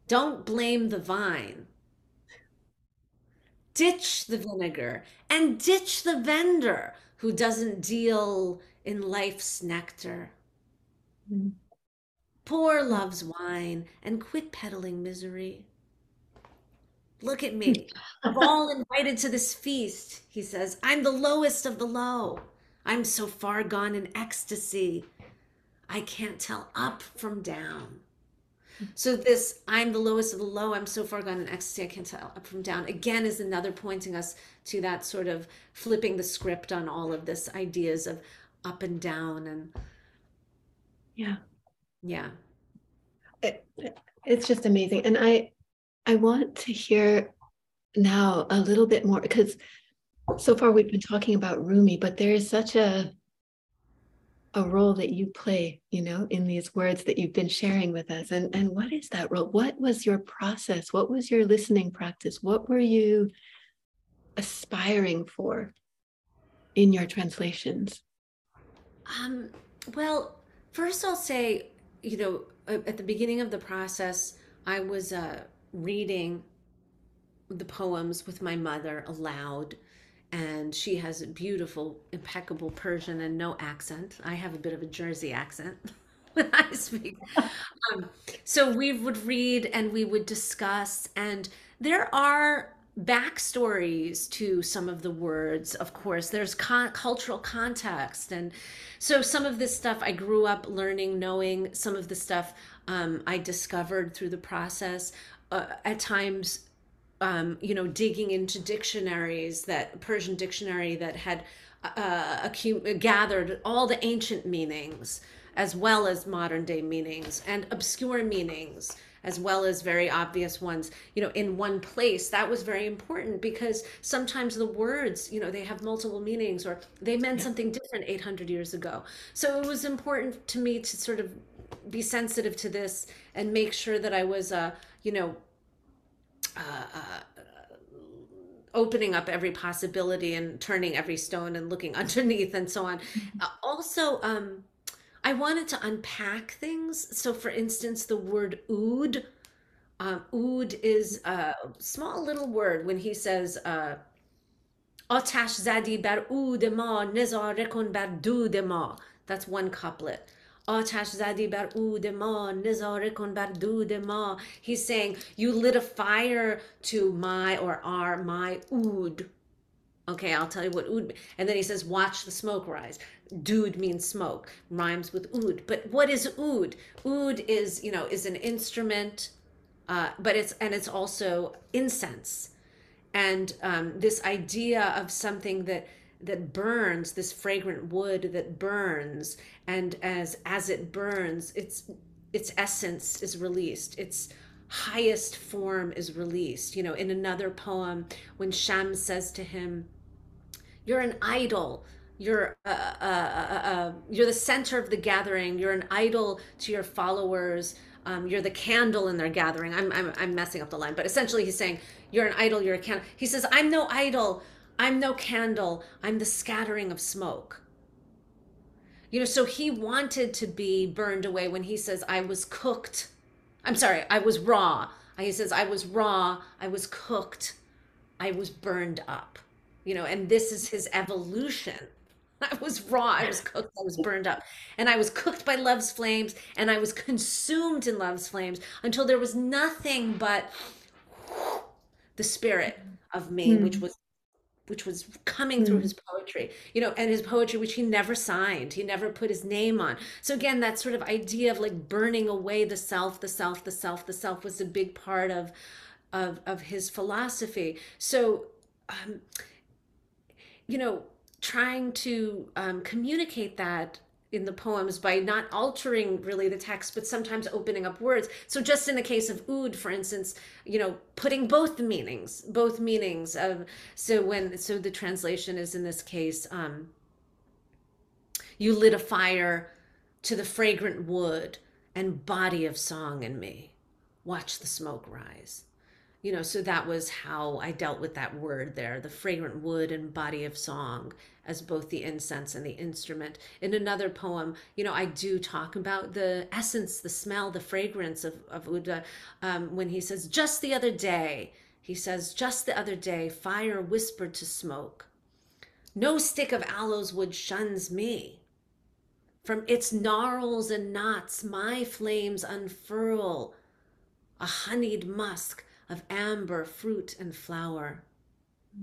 S3: don't blame the vine. Ditch the vinegar and ditch the vendor who doesn't deal in life's nectar.
S2: Mm.
S3: Pour love's wine and quit peddling misery. Look at me. Of all invited to this feast, he says, I'm the lowest of the low. I'm so far gone in ecstasy. I can't tell up from down. So, this I'm the lowest of the low, I'm so far gone in ecstasy, I can't tell up from down, again, is another pointing us to that sort of flipping the script on all of this ideas of up and down. And
S2: Yeah.
S3: Yeah.
S2: It, it- it's just amazing. And I I want to hear now a little bit more because so far we've been talking about Rumi, but there is such a a role that you play, you know, in these words that you've been sharing with us. And and what is that role? What was your process? What was your listening practice? What were you aspiring for in your translations?
S3: Um, well, first I'll say, you know, at the beginning of the process, I was uh, reading the poems with my mother aloud, and she has a beautiful, impeccable Persian and no accent. I have a bit of a Jersey accent when I speak. Um, so we would read and we would discuss, and there are backstories to some of the words. Of course there's con- cultural context. And so some of this stuff i grew up learning knowing some of the stuff um, i discovered through the process uh, at times um, you know digging into dictionaries that persian dictionary that had uh, gathered all the ancient meanings as well as modern day meanings and obscure meanings as well as very obvious ones, you know, in one place. That was very important because sometimes the words, you know, they have multiple meanings or they meant yeah. something different 800 years ago. So it was important to me to sort of be sensitive to this and make sure that I was, uh, you know, uh, uh, opening up every possibility and turning every stone and looking underneath and so on. Mm-hmm. Uh, also, um, I wanted to unpack things. So, for instance, the word oud, um, oud is a small little word when he says, uh, Zadi bar بر عود ما نظاره bar du دود That's one couplet. آتش Zadi bar عود ما نظاره کن بر دود ما He's saying, you lit a fire to my or our, my oud, Okay, I'll tell you what oud. And then he says, watch the smoke rise. Dude means smoke, rhymes with oud. But what is oud? Oud is, you know, is an instrument, uh, but it's and it's also incense. And um, this idea of something that that burns, this fragrant wood that burns, and as as it burns, its its essence is released. Its highest form is released. You know, in another poem, when Shams says to him, you're an idol. You're uh, uh, uh, uh, you're the center of the gathering. You're an idol to your followers. Um, you're the candle in their gathering. I'm, I'm i'm messing up the line but essentially he's saying you're an idol. You're a candle. He says i'm no idol. I'm no candle. I'm the scattering of smoke. You know so he wanted to be burned away when he says i was cooked i'm sorry i was raw he says i was raw i was cooked i was burned up you know, and this is his evolution. I was raw, I was cooked, I was burned up. And I was cooked by love's flames and I was consumed in love's flames until there was nothing but the spirit of me, mm. which was which was coming mm. through his poetry, you know, and his poetry, which he never signed, he never put his name on. So again, that sort of idea of like burning away the self, the self, the self, the self was a big part of of of his philosophy. So um you know, trying to um, communicate that in the poems by not altering really the text but sometimes opening up words. So just in the case of oud for instance you know putting both meanings both meanings of so when so the translation is in this case um you lit a fire to the fragrant wood and body of song in me. Watch the smoke rise. You know so that was how i dealt with that word there the fragrant wood and body of song as both the incense and the instrument. In another poem you know i do talk about the essence the smell the fragrance of, of uda um, when he says just the other day he says just the other day fire whispered to smoke. No stick of aloes wood shuns me. From its gnarls and knots my flames unfurl a honeyed musk of amber fruit and flower.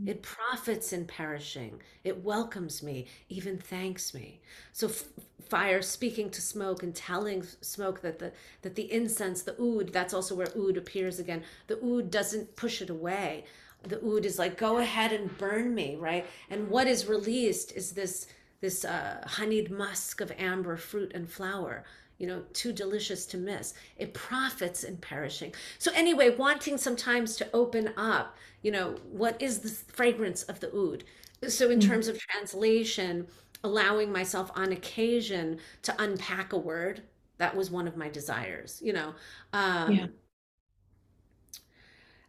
S3: It profits in perishing. It welcomes me, even thanks me. So f- fire speaking to smoke and telling smoke that the that the incense, the oud, that's also where oud appears again. The oud doesn't push it away. The oud is like, go ahead and burn me, right? And what is released is this this uh, honeyed musk of amber fruit and flower you know, too delicious to miss. It profits in perishing. So, anyway, wanting sometimes to open up, you know, what is the fragrance of the oud? So, in mm-hmm. terms of translation, allowing myself on occasion to unpack a word, that was one of my desires, you know. Um, yeah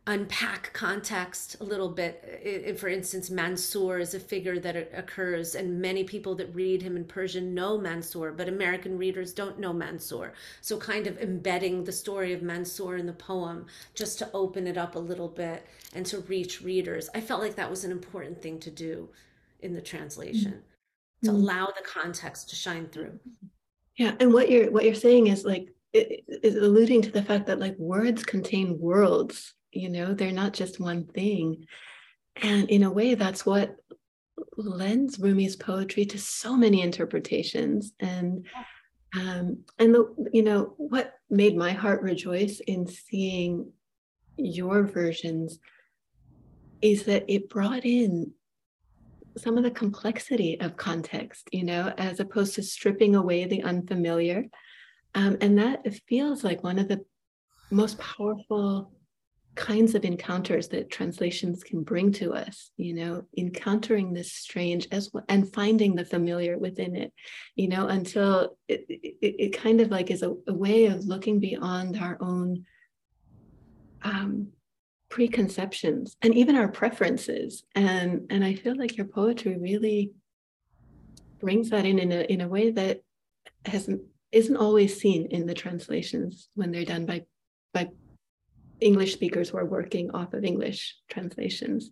S3: unpack context a little bit. It, for instance, Mansur is a figure that occurs, and many people that read him in Persian know Mansur, but American readers don't know Mansur. So, kind of embedding the story of Mansur in the poem just to open it up a little bit and to reach readers. I felt like that was an important thing to do in the translation mm-hmm. to allow the context to shine through.
S2: Yeah, and what you're what you're saying is like it is alluding to the fact that like words contain worlds you know, they're not just one thing. And in a way, that's what lends Rumi's poetry to so many interpretations. And um, and the you know what made my heart rejoice in seeing your versions is that it brought in some of the complexity of context, you know, as opposed to stripping away the unfamiliar. Um, and that feels like one of the most powerful kinds of encounters that translations can bring to us you know encountering this strange as well and finding the familiar within it you know until it, it, it kind of like is a, a, way of looking beyond our own um, preconceptions and even our preferences. And and i feel like your poetry really brings that in in a, in a way that hasn't isn't always seen in the translations when they're done by by english speakers who are working off of english translations.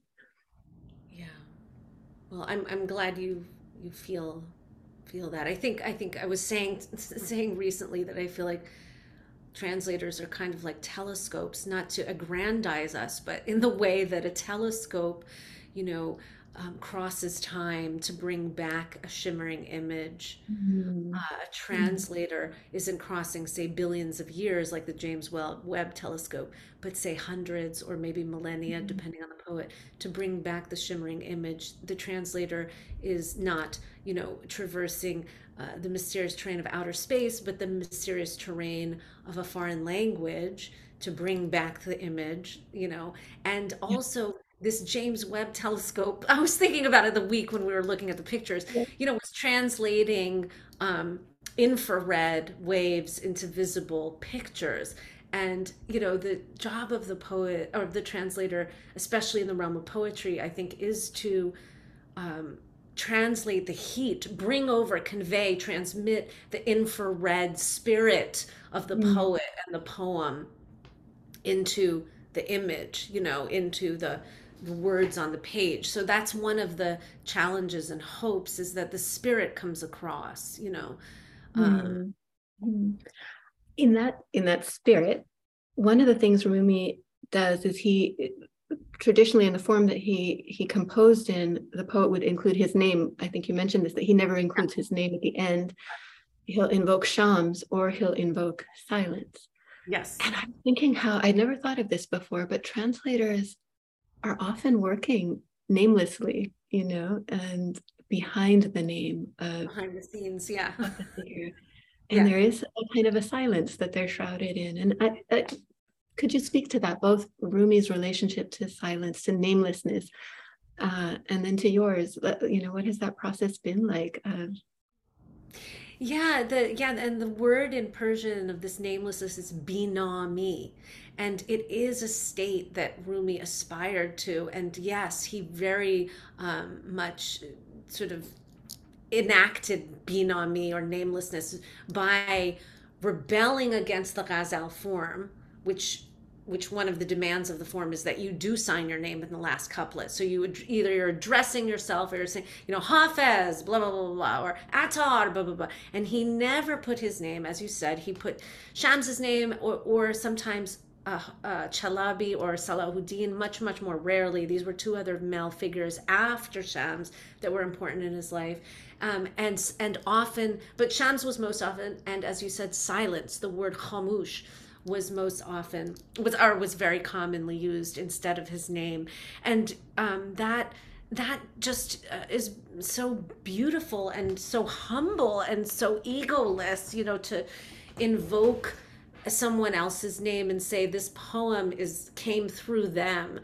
S3: Yeah. Well i'm i'm glad you you feel feel that. I think i think i was saying saying recently that i feel like translators are kind of like telescopes, not to aggrandize us, but in the way that a telescope, you know, um, crosses time to bring back a shimmering image. Mm-hmm. Uh, a translator mm-hmm. isn't crossing, say, billions of years like the James Webb telescope, but say hundreds or maybe millennia, mm-hmm. depending on the poet, to bring back the shimmering image. The translator is not, you know, traversing uh, the mysterious terrain of outer space, but the mysterious terrain of a foreign language to bring back the image, you know, and also this James Webb telescope. I was thinking about it the week when we were looking at the pictures, you know, was translating um, infrared waves into visible pictures. And, you know, the job of the poet or the translator, especially in the realm of poetry, I think is to um, translate the heat, bring over, convey, transmit the infrared spirit of the mm. poet and the poem into the image, you know, into the, the words on the page. So that's one of the challenges and hopes is that the spirit comes across, you know. Um,
S2: mm. In that in that spirit, one of the things Rumi does is he traditionally in the form that he he composed in, the poet would include his name. I think you mentioned this that he never includes his name at the end. He'll invoke shams or he'll invoke silence.
S3: Yes.
S2: And I'm thinking how I'd never thought of this before, but translators are often working namelessly, you know, and behind the name of
S3: behind the scenes, yeah. The
S2: and yeah. there is a kind of a silence that they're shrouded in. And I, I, could you speak to that, both Rumi's relationship to silence, to namelessness, uh, and then to yours? You know, what has that process been like? Uh,
S3: yeah, the yeah, and the word in Persian of this namelessness is binami, and it is a state that Rumi aspired to. And yes, he very um, much sort of enacted binami or namelessness by rebelling against the ghazal form, which which one of the demands of the form is that you do sign your name in the last couplet. So you would either you're addressing yourself or you're saying, you know, Hafez, blah, blah, blah, blah, or Attar, blah, blah, blah. And he never put his name, as you said, he put Shams's name or, or sometimes uh, uh, Chalabi or Salahuddin, much, much more rarely. These were two other male figures after Shams that were important in his life. Um, and and often, but Shams was most often, and as you said, silence, the word khamush was most often was or was very commonly used instead of his name. And um, that that just uh, is so beautiful and so humble and so egoless you know to invoke someone else's name and say this poem is came through them.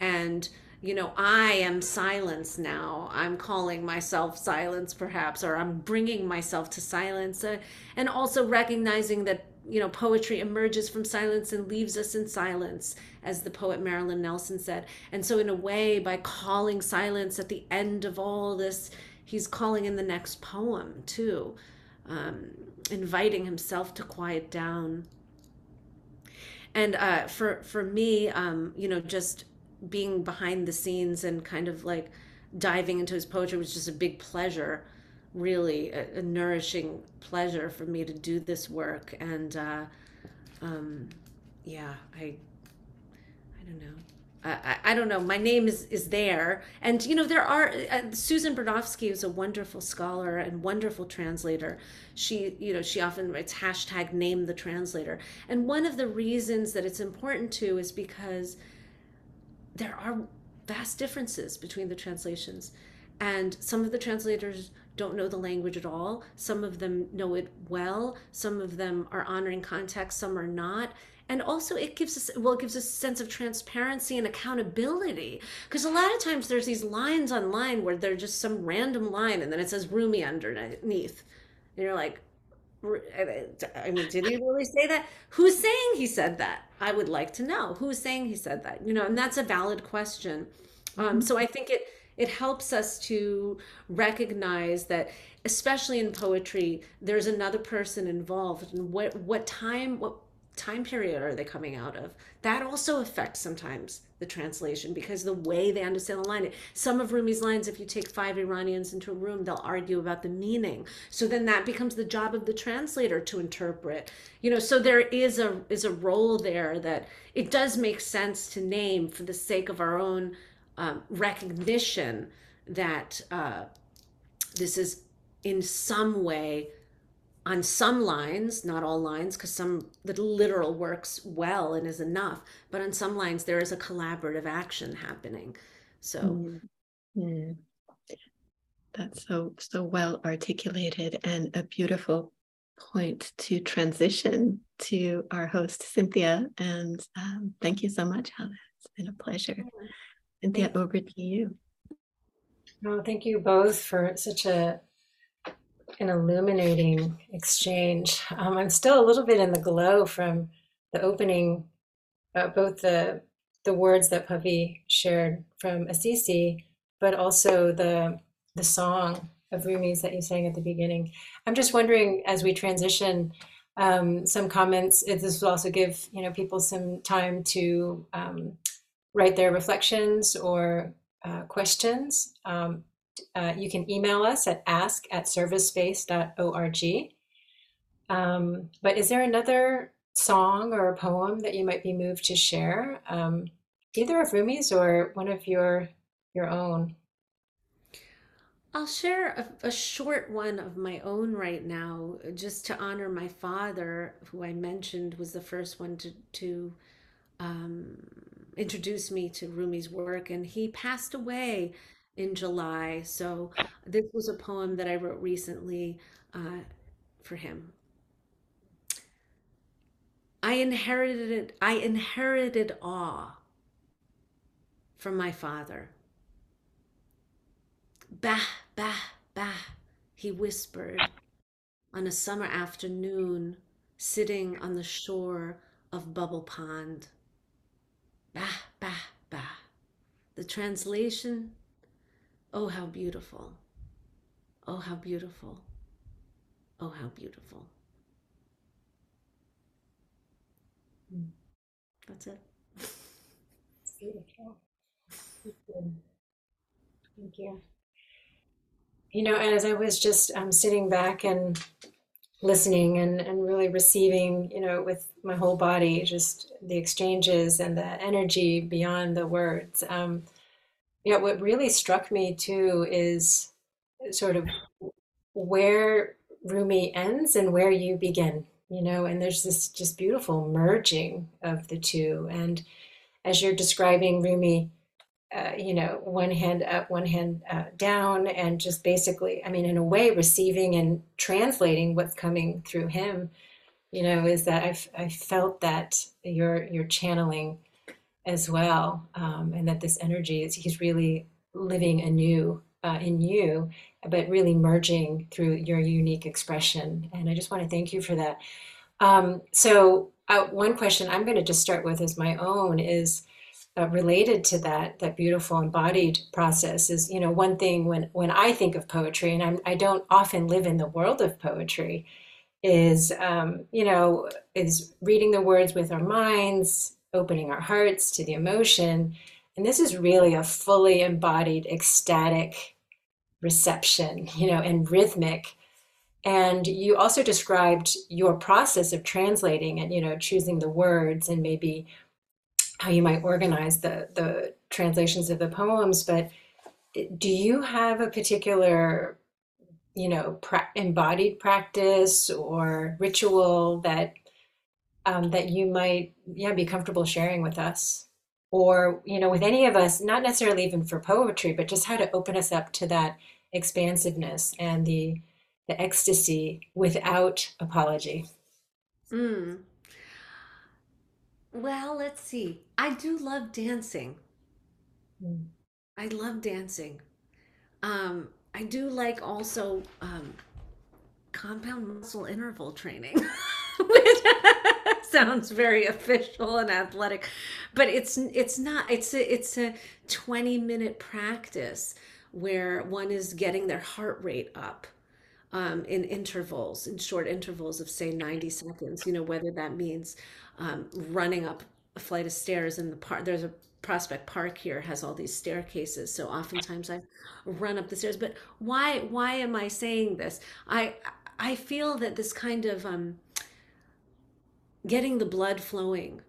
S3: And you know i am silence now. I'm calling myself silence perhaps or i'm bringing myself to silence. Uh, and also recognizing that you know, poetry emerges from silence and leaves us in silence, as the poet Marilyn Nelson said. And so, in a way, by calling silence at the end of all this, he's calling in the next poem too, um, inviting himself to quiet down. And uh, for for me, um, you know, just being behind the scenes and kind of like diving into his poetry was just a big pleasure really a, a, nourishing pleasure for me to do this work and uh, um, yeah i i don't know. I, I don't know. My name is is there, and you know there are. Uh, Susan Bernofsky is a wonderful scholar and wonderful translator. She, you know, she often writes hashtag name the translator, and one of the reasons that it's important to is because there are vast differences between the translations, and some of the translators don't know the language at all. Some of them know it well. Some of them are honoring context. Some are not and also it gives us well it gives us a sense of transparency and accountability because a lot of times there's these lines online where they're just some random line and then it says Rumi underneath and you're like I mean, did he really say that? Who's saying he said that? I would like to know who's saying he said that. You know, and that's a valid question. Um, so I think it it helps us to recognize that, especially in poetry, there's another person involved, and what what time what time period are they coming out of? That also affects sometimes the translation because the way they understand the line. Some of Rumi's lines, if you take five Iranians into a room, they'll argue about the meaning. So then that becomes the job of the translator to interpret. You know, so there is a is a role there that it does make sense to name for the sake of our own um, recognition that uh, this is in some way on some lines, not all lines, because some the literal works well and is enough, but on some lines there is a collaborative action happening. So mm-hmm.
S2: mm. that's so so well articulated and a beautiful point to transition to our host Cynthia. And um, thank you so much, Hala. It's been a pleasure. Cynthia, over to you.
S1: Oh, thank you both for such a an illuminating exchange. Um, I'm still a little bit in the glow from the opening, uh, both the the words that Pavi shared from Assisi, but also the the song of Rumi's that you sang at the beginning. I'm just wondering, as we transition, um, some comments. This will also give you know people some time to um, write their reflections or uh, questions. Um, uh, you can email us at ask at servicespace.org. Um, but is there another song or a poem that you might be moved to share, um, either of Rumi's or one of your your own?
S3: I'll share a, a, short one of my own right now, just to honor my father, who I mentioned was the first one to to um, introduce me to Rumi's work, and he passed away in July. So this was a poem that I wrote recently uh, for him. I inherited it I inherited awe from my father. Bah, bah, bah, he whispered on a summer afternoon, sitting on the shore of Bubble Pond. Bah, bah, bah. The translation Oh, how beautiful. Oh, how beautiful. Oh, how beautiful. Mm. That's it.
S1: Thank you. You know, as I was just um, sitting back and listening and, and really receiving, you know, with my whole body, just the exchanges and the energy beyond the words. Um, yeah, what really struck me too is sort of where Rumi ends and where you begin, you know, and there's this just beautiful merging of the two. And as you're describing Rumi, uh, you know, one hand up, one hand uh, down, and just basically, I mean, in a way, receiving and translating what's coming through him, you know, is that I've I felt that you're you're channeling as well, um, and that this energy is he's really living anew uh, in you, but really merging through your unique expression. And I just want to thank you for that. Um, so uh, one question I'm going to just start with as my own is uh, related to that that beautiful embodied process is you know one thing when when I think of poetry and I'm, I don't often live in the world of poetry is um, you know is reading the words with our minds opening our hearts to the emotion. And this is really a fully embodied, ecstatic reception, you know, and rhythmic. And you also described your process of translating and, you know, choosing the words and maybe how you might organize the the translations of the poems, but do you have a particular, you know, pra embodied practice or ritual that um, that you might, yeah, be comfortable sharing with us? Or, you know, with any of us, not necessarily even for poetry, but just how to open us up to that expansiveness and the the ecstasy without apology.
S3: Mm. Well, let's see. I do love dancing.
S1: Mm.
S3: I love dancing. Um, I do like also um, compound muscle interval training, which sounds very official and athletic, but it's it's not. It's a it's a 20 minute practice where one is getting their heart rate up um, in intervals, in short intervals of say 90 seconds. You know, whether that means um, running up flight of stairs in the park. There's a Prospect Park here has all these staircases, so oftentimes I run up the stairs. But why why am I saying this? I I feel that this kind of um, getting the blood flowing,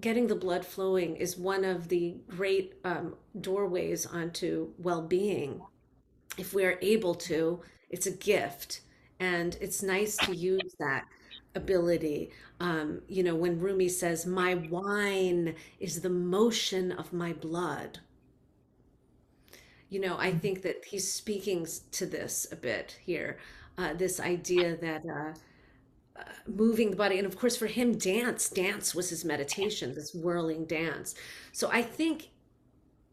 S3: getting the blood flowing is one of the great um, doorways onto well-being. If we are able to, it's a gift, and it's nice to use that ability. Um, you know, when Rumi says, My wine is the motion of my blood. You know, I think that he's speaking to this a bit here. Uh, this idea that uh, uh, moving the body, and of course, for him, dance, dance was his meditation, this whirling dance. So I think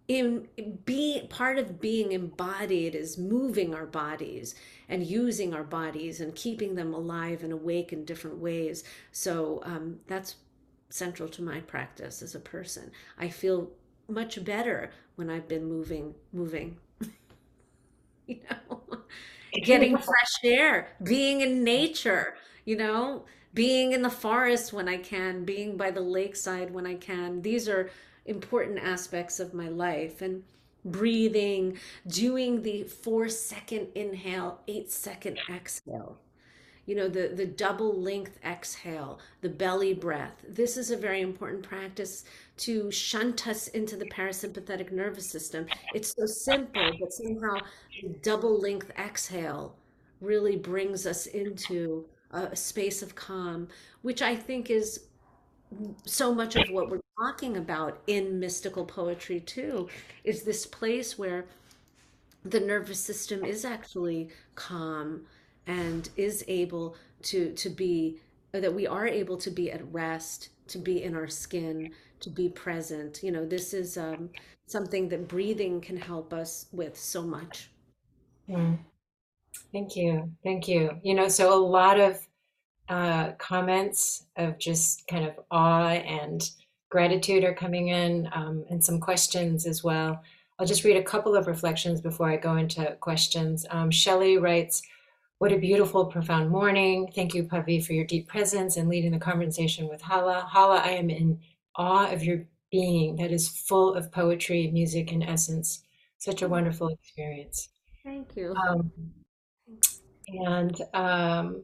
S3: in being part of being embodied is moving our bodies and using our bodies and keeping them alive and awake in different ways. So um, that's central to my practice as a person. I feel much better when i've been moving moving. You know getting fresh air being in nature you know being in the forest when i can being by the lakeside when i can. These are important aspects of my life and breathing, doing the four second inhale, eight second exhale. You know, the, the double length exhale, the belly breath. This is a very important practice to shunt us into the parasympathetic nervous system. It's so simple, but somehow the double length exhale really brings us into a space of calm, which I think is so much of what we're talking about in mystical poetry too is this place where the nervous system is actually calm and is able to to be that we are able to be at rest to be in our skin to be present. You know this is um, something that breathing can help us with so much.
S1: Mm. thank you. Thank you. You know so a lot of uh, comments of just kind of awe and gratitude are coming in um, and some questions as well. I'll just read a couple of reflections before I go into questions. Um, Shelley writes, What a beautiful, profound morning. Thank you, Pavi, for your deep presence and leading the conversation with Haleh. Haleh, I am in awe of your being that is full of poetry, music, and essence. Such a wonderful experience.
S3: Thank you.
S1: Um, and um,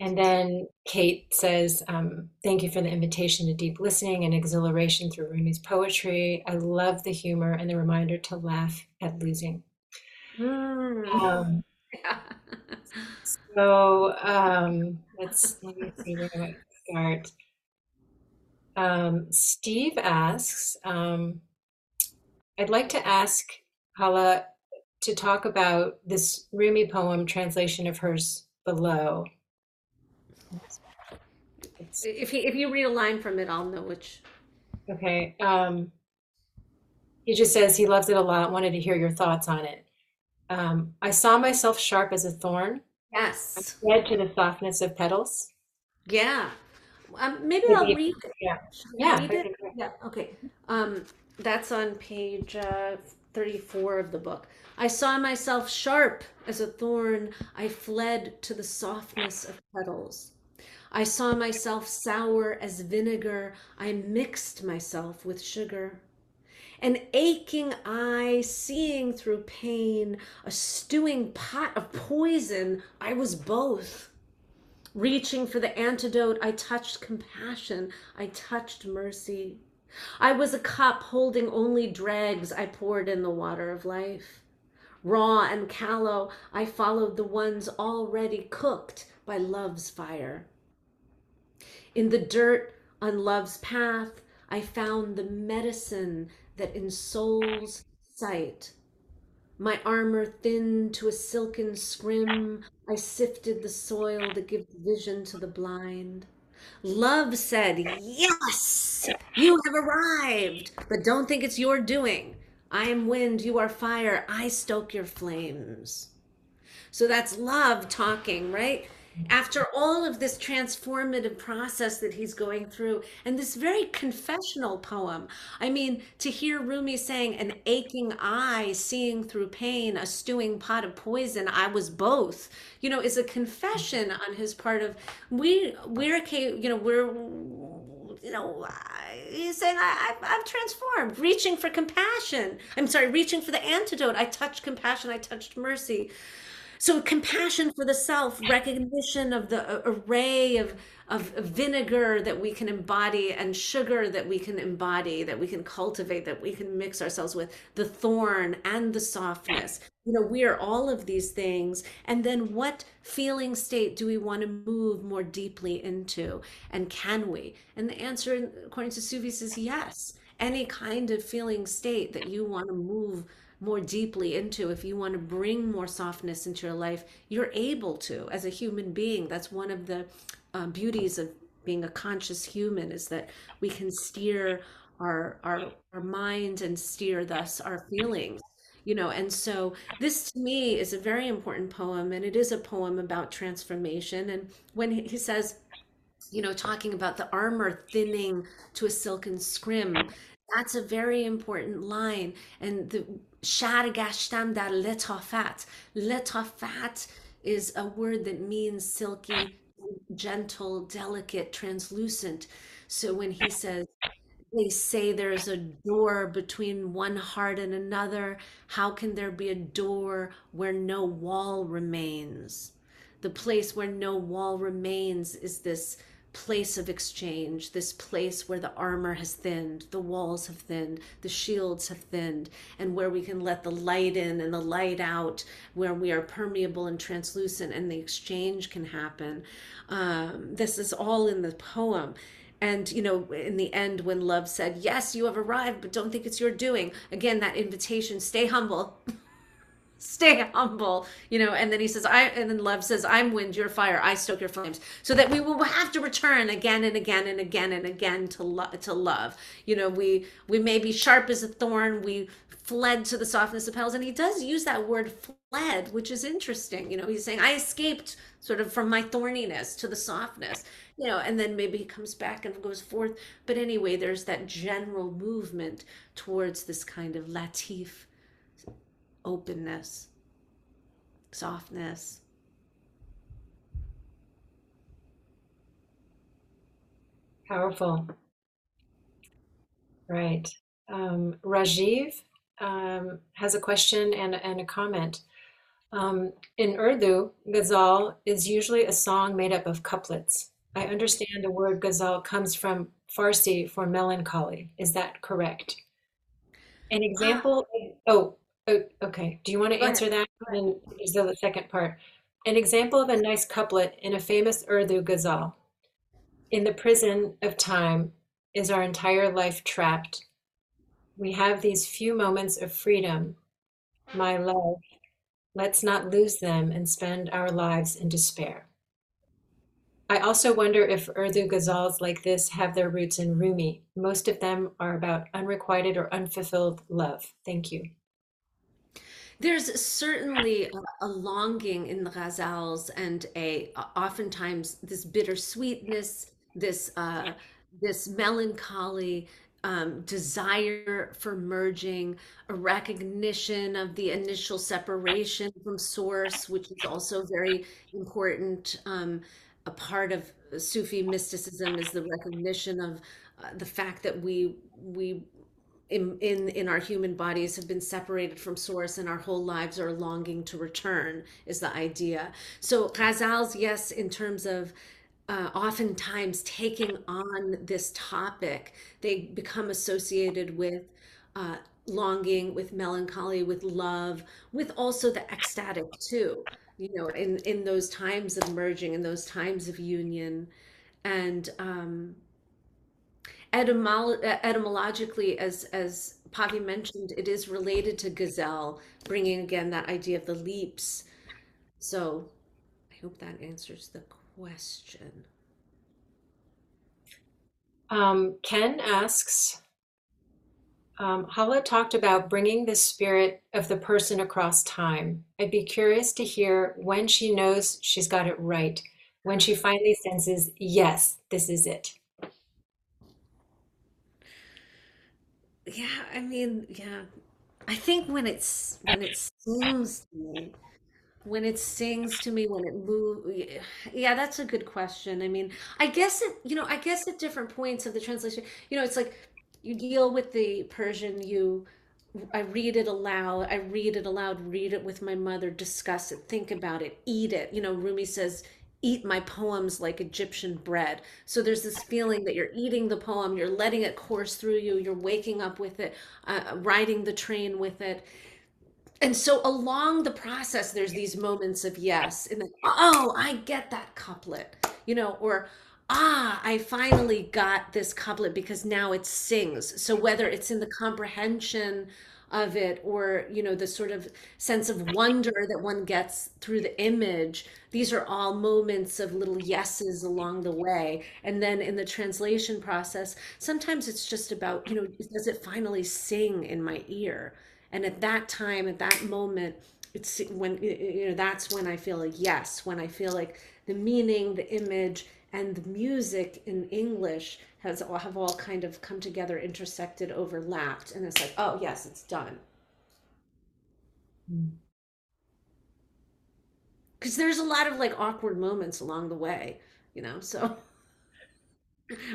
S1: and then Kate says, um, Thank you for the invitation to deep listening and exhilaration through Rumi's poetry. I love the humor and the reminder to laugh at losing. Mm. Um, yeah. so um, let's let me see where I start. Um, Steve asks, um, I'd like to ask Haleh to talk about this Rumi poem translation of hers below
S3: if he, if you read a line from it, I'll know which.
S1: Okay. Um, he just says he loves it a lot. Wanted to hear your thoughts on it. Um, I saw myself sharp as a thorn.
S3: Yes.
S1: Led to the softness of petals.
S3: Yeah. Um, maybe, maybe I'll read it.
S1: Yeah. Yeah.
S3: Read it? Yeah. Okay. Um, that's on page uh, 34 of the book. I saw myself sharp as a thorn. I fled to the softness of petals. I saw myself sour as vinegar. I mixed myself with sugar. An aching eye seeing through pain, a stewing pot of poison. I was both. Reaching for the antidote, I touched compassion, I touched mercy. I was a cup holding only dregs, I poured in the water of life. Raw and callow, I followed the ones already cooked by love's fire. In the dirt on love's path, I found the medicine that ensouls sight. My armor thinned to a silken scrim, I sifted the soil that gives vision to the blind. Love said, Yes, you have arrived, but don't think it's your doing. I am wind, you are fire, I stoke your flames. So that's love talking, right? After all of this transformative process that he's going through and this very confessional poem. I mean to hear rumi saying an aching eye seeing through pain a stewing pot of poison i was both you know is a confession on his part of we we're okay you know we're you know he's saying I, I i'm transformed reaching for compassion. I'm sorry reaching for the antidote. I touched compassion i touched mercy so compassion for the self, recognition of the uh, array of, of vinegar that we can embody and sugar that we can embody, that we can cultivate, that we can mix ourselves with, the thorn and the softness. You know, we are all of these things. And then what feeling state do we want to move more deeply into? And can we? And the answer, according to Sufis, is yes. Any kind of feeling state that you want to move more deeply into, if you want to bring more softness into your life, you're able to. As a human being. That's one of the uh, beauties of being a conscious human is that we can steer our our our mind and steer thus our feelings you know? And so this to me is a very important poem and it is a poem about transformation. And when he says you know talking about the armor thinning to a silken scrim that's a very important line. And the Shargashtam dar letafat. Letafat is a word that means silky, gentle, delicate, translucent. So when he says, they say there's a door between one heart and another, how can there be a door where no wall remains? The place where no wall remains is this place of exchange, this place where the armor has thinned, the walls have thinned, the shields have thinned, and where we can let the light in and the light out, where we are permeable and translucent, and the exchange can happen. Um, this is all in the poem. And, you know, in the end, when love said, Yes, you have arrived, but don't think it's your doing, again, that invitation stay humble. stay humble you know and then he says i and then love says i'm wind you're fire i stoke your flames. So that we will have to return again and again and again and again to love to love. You know we we may be sharp as a thorn we fled to the softness of petals and he does use that word fled which is interesting you know he's saying i escaped sort of from my thorniness to the softness you know and then maybe he comes back and goes forth. But anyway there's that general movement towards this kind of latif openness, softness.
S1: Powerful. Right. Um, Rajiv um, has a question and, and a comment. Um, in Urdu, ghazal is usually a song made up of couplets. I understand the word ghazal comes from Farsi for melancholy. Is that correct? An example, oh, Oh, okay. Do you want to answer that? And here's the second part. An example of a nice couplet in a famous Urdu ghazal. In the prison of time is our entire life trapped. We have these few moments of freedom. My love, let's not lose them and spend our lives in despair. I also wonder if Urdu ghazals like this have their roots in Rumi. Most of them are about unrequited or unfulfilled love. Thank you.
S3: There's certainly a, a longing in the ghazals and a oftentimes this bittersweetness, this uh, this melancholy, um, desire for merging, a recognition of the initial separation from source, which is also very important. Um, a part of Sufi mysticism is the recognition of uh, the fact that we we in, in in our human bodies have been separated from source and our whole lives are longing to return is the idea. So ghazals yes in terms of uh, oftentimes taking on this topic they become associated with uh, longing with melancholy with love with also the ecstatic too you know in in those times of merging in those times of union. And um etymolo- etymologically, as as Pavi mentioned, it is related to gazelle, bringing again that idea of the leaps. So I hope that answers the question.
S1: Um, Ken asks, um, Haleh talked about bringing the spirit of the person across time. I'd be curious to hear when she knows she's got it right, when she finally senses, yes, this is it.
S3: Yeah, I mean, yeah. I think when it's when it sings to me, when it sings to me, when it moves, yeah, that's a good question. I mean, I guess it, you know, I guess at different points of the translation, you know, it's like you deal with the Persian, you, I read it aloud, I read it aloud, read it with my mother, discuss it, think about it, eat it. You know, Rumi says, eat my poems like Egyptian bread. So there's this feeling that you're eating the poem, you're letting it course through you, you're waking up with it, uh, riding the train with it. And so along the process, there's these moments of yes, and then, oh, I get that couplet, you know, or ah, I finally got this couplet because now it sings. So whether it's in the comprehension of it or you know the sort of sense of wonder that one gets through the image these are all moments of little yeses along the way. And then in the translation process sometimes it's just about you know does it finally sing in my ear? And at that time at that moment it's when you know that's when i feel a yes when i feel like the meaning the image and the music in english has all have all kind of come together intersected overlapped and it's like oh yes it's done.
S1: Mm.
S3: because there's a lot of like awkward moments along the way you know so.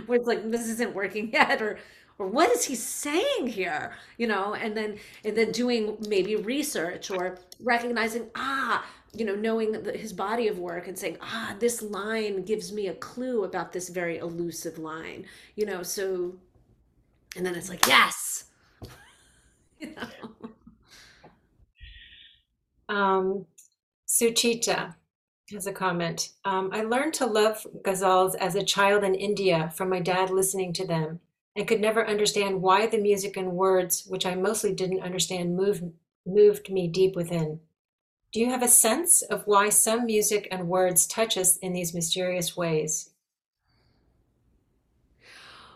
S3: Where it's like this isn't working yet or or what is he saying here? You know and then and then doing maybe research or recognizing ah you know knowing the, his body of work and saying ah this line gives me a clue about this very elusive line you know so and then it's like yes
S1: Um, Suchita has a comment. Um, I learned to love ghazals as a child in India from my dad listening to them and could never understand why the music and words, which I mostly didn't understand, moved, moved me deep within. Do you have a sense of why some music and words touch us in these mysterious ways?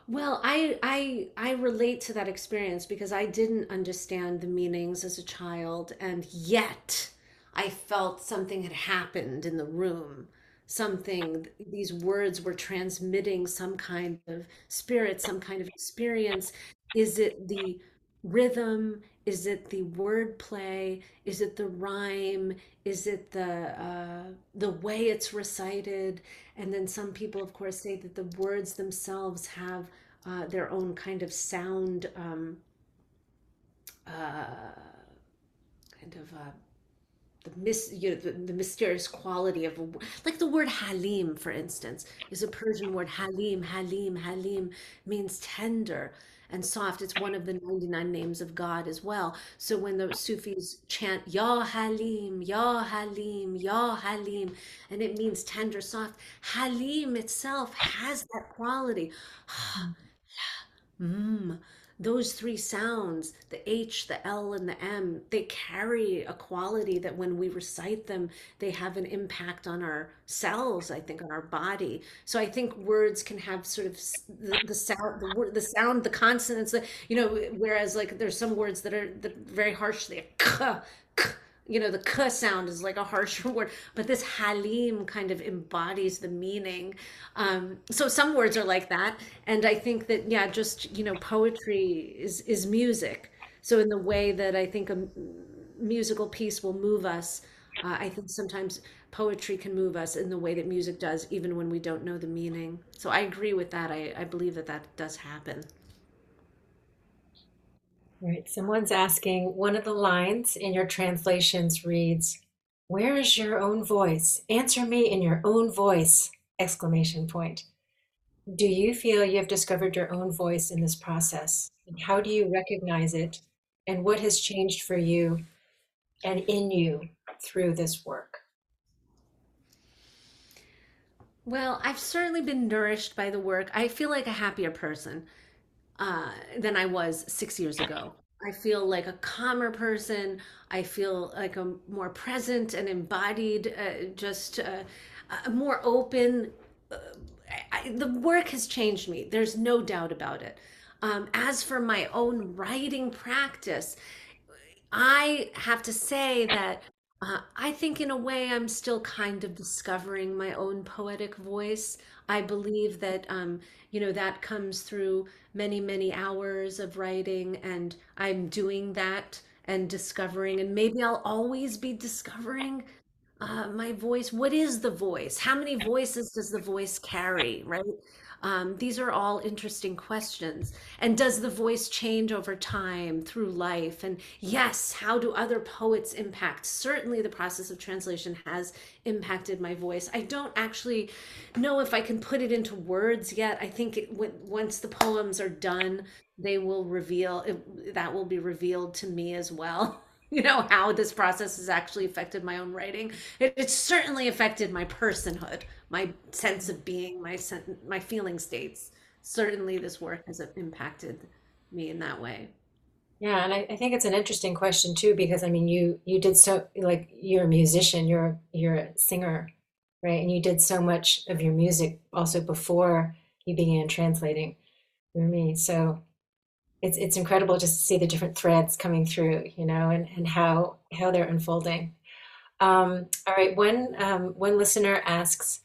S3: Well, I I I relate to that experience because I didn't understand the meanings as a child, and yet I felt something had happened in the room. Something, these words were transmitting some kind of spirit, some kind of experience. Is it the rhythm? Is it the wordplay? Is it the rhyme? Is it the uh, the way it's recited? And then some people, of course, say that the words themselves have uh, their own kind of sound, um, uh, kind of uh, the mis you know the, the mysterious quality of like the word halim for instance is a persian word halim halim halim means tender and soft. It's one of the 99 names of god as well. So when the sufis chant ya halim ya halim ya halim and it means tender soft halim itself has that quality. Mm. Those three sounds, the H, the L, and the M, they carry a quality that when we recite them, they have an impact on our cells, I think, on our body. So I think words can have sort of the, the sound, the the sound, the consonants, the, you know, whereas like there's some words that are that very harsh, they you know, the k sound is like a harsher word, but this halim kind of embodies the meaning. Um, so some words are like that, and I think that yeah, just you know, poetry is is music. So in the way that I think a musical piece will move us, uh, I think sometimes poetry can move us in the way that music does, even when we don't know the meaning. So I agree with that. I, I believe that that does happen.
S1: Right, someone's asking, one of the lines in your translations reads, Where is your own voice? Answer me in your own voice! Exclamation point. Do you feel you have discovered your own voice in this process? And how do you recognize it? And what has changed for you and in you through this work?
S3: Well, I've certainly been nourished by the work. I feel like a happier person uh, than I was six years ago. I feel like a calmer person. I feel like a more present and embodied, uh, just uh, uh, more open. Uh, I, the work has changed me. There's no doubt about it. Um, as for my own writing practice, I have to say that uh, I think, in a way, I'm still kind of discovering my own poetic voice. I believe that, um, you know, that comes through many, many hours of writing, and I'm doing that and discovering, and maybe I'll always be discovering uh, my voice. What is the voice? How many voices does the voice carry, right? Um, these are all interesting questions. And does the voice change over time through life? And yes, how do other poets impact? Certainly, the process of translation has impacted my voice. I don't actually know if I can put it into words yet. I think it, once the poems are done, they will reveal that will be revealed to me as well. you know how this process has actually affected my own writing it, certainly affected my personhood my sense of being my sen- my feeling states certainly this work has impacted me in that way
S1: Yeah, and I, I think it's an interesting question too, because I mean, you you did so like you're a musician, you're you're a singer, right? And you did so much of your music also before you began translating Rumi. So it's it's incredible just to see the different threads coming through, you know, and and how how they're unfolding. Um, all right, one um, one listener asks,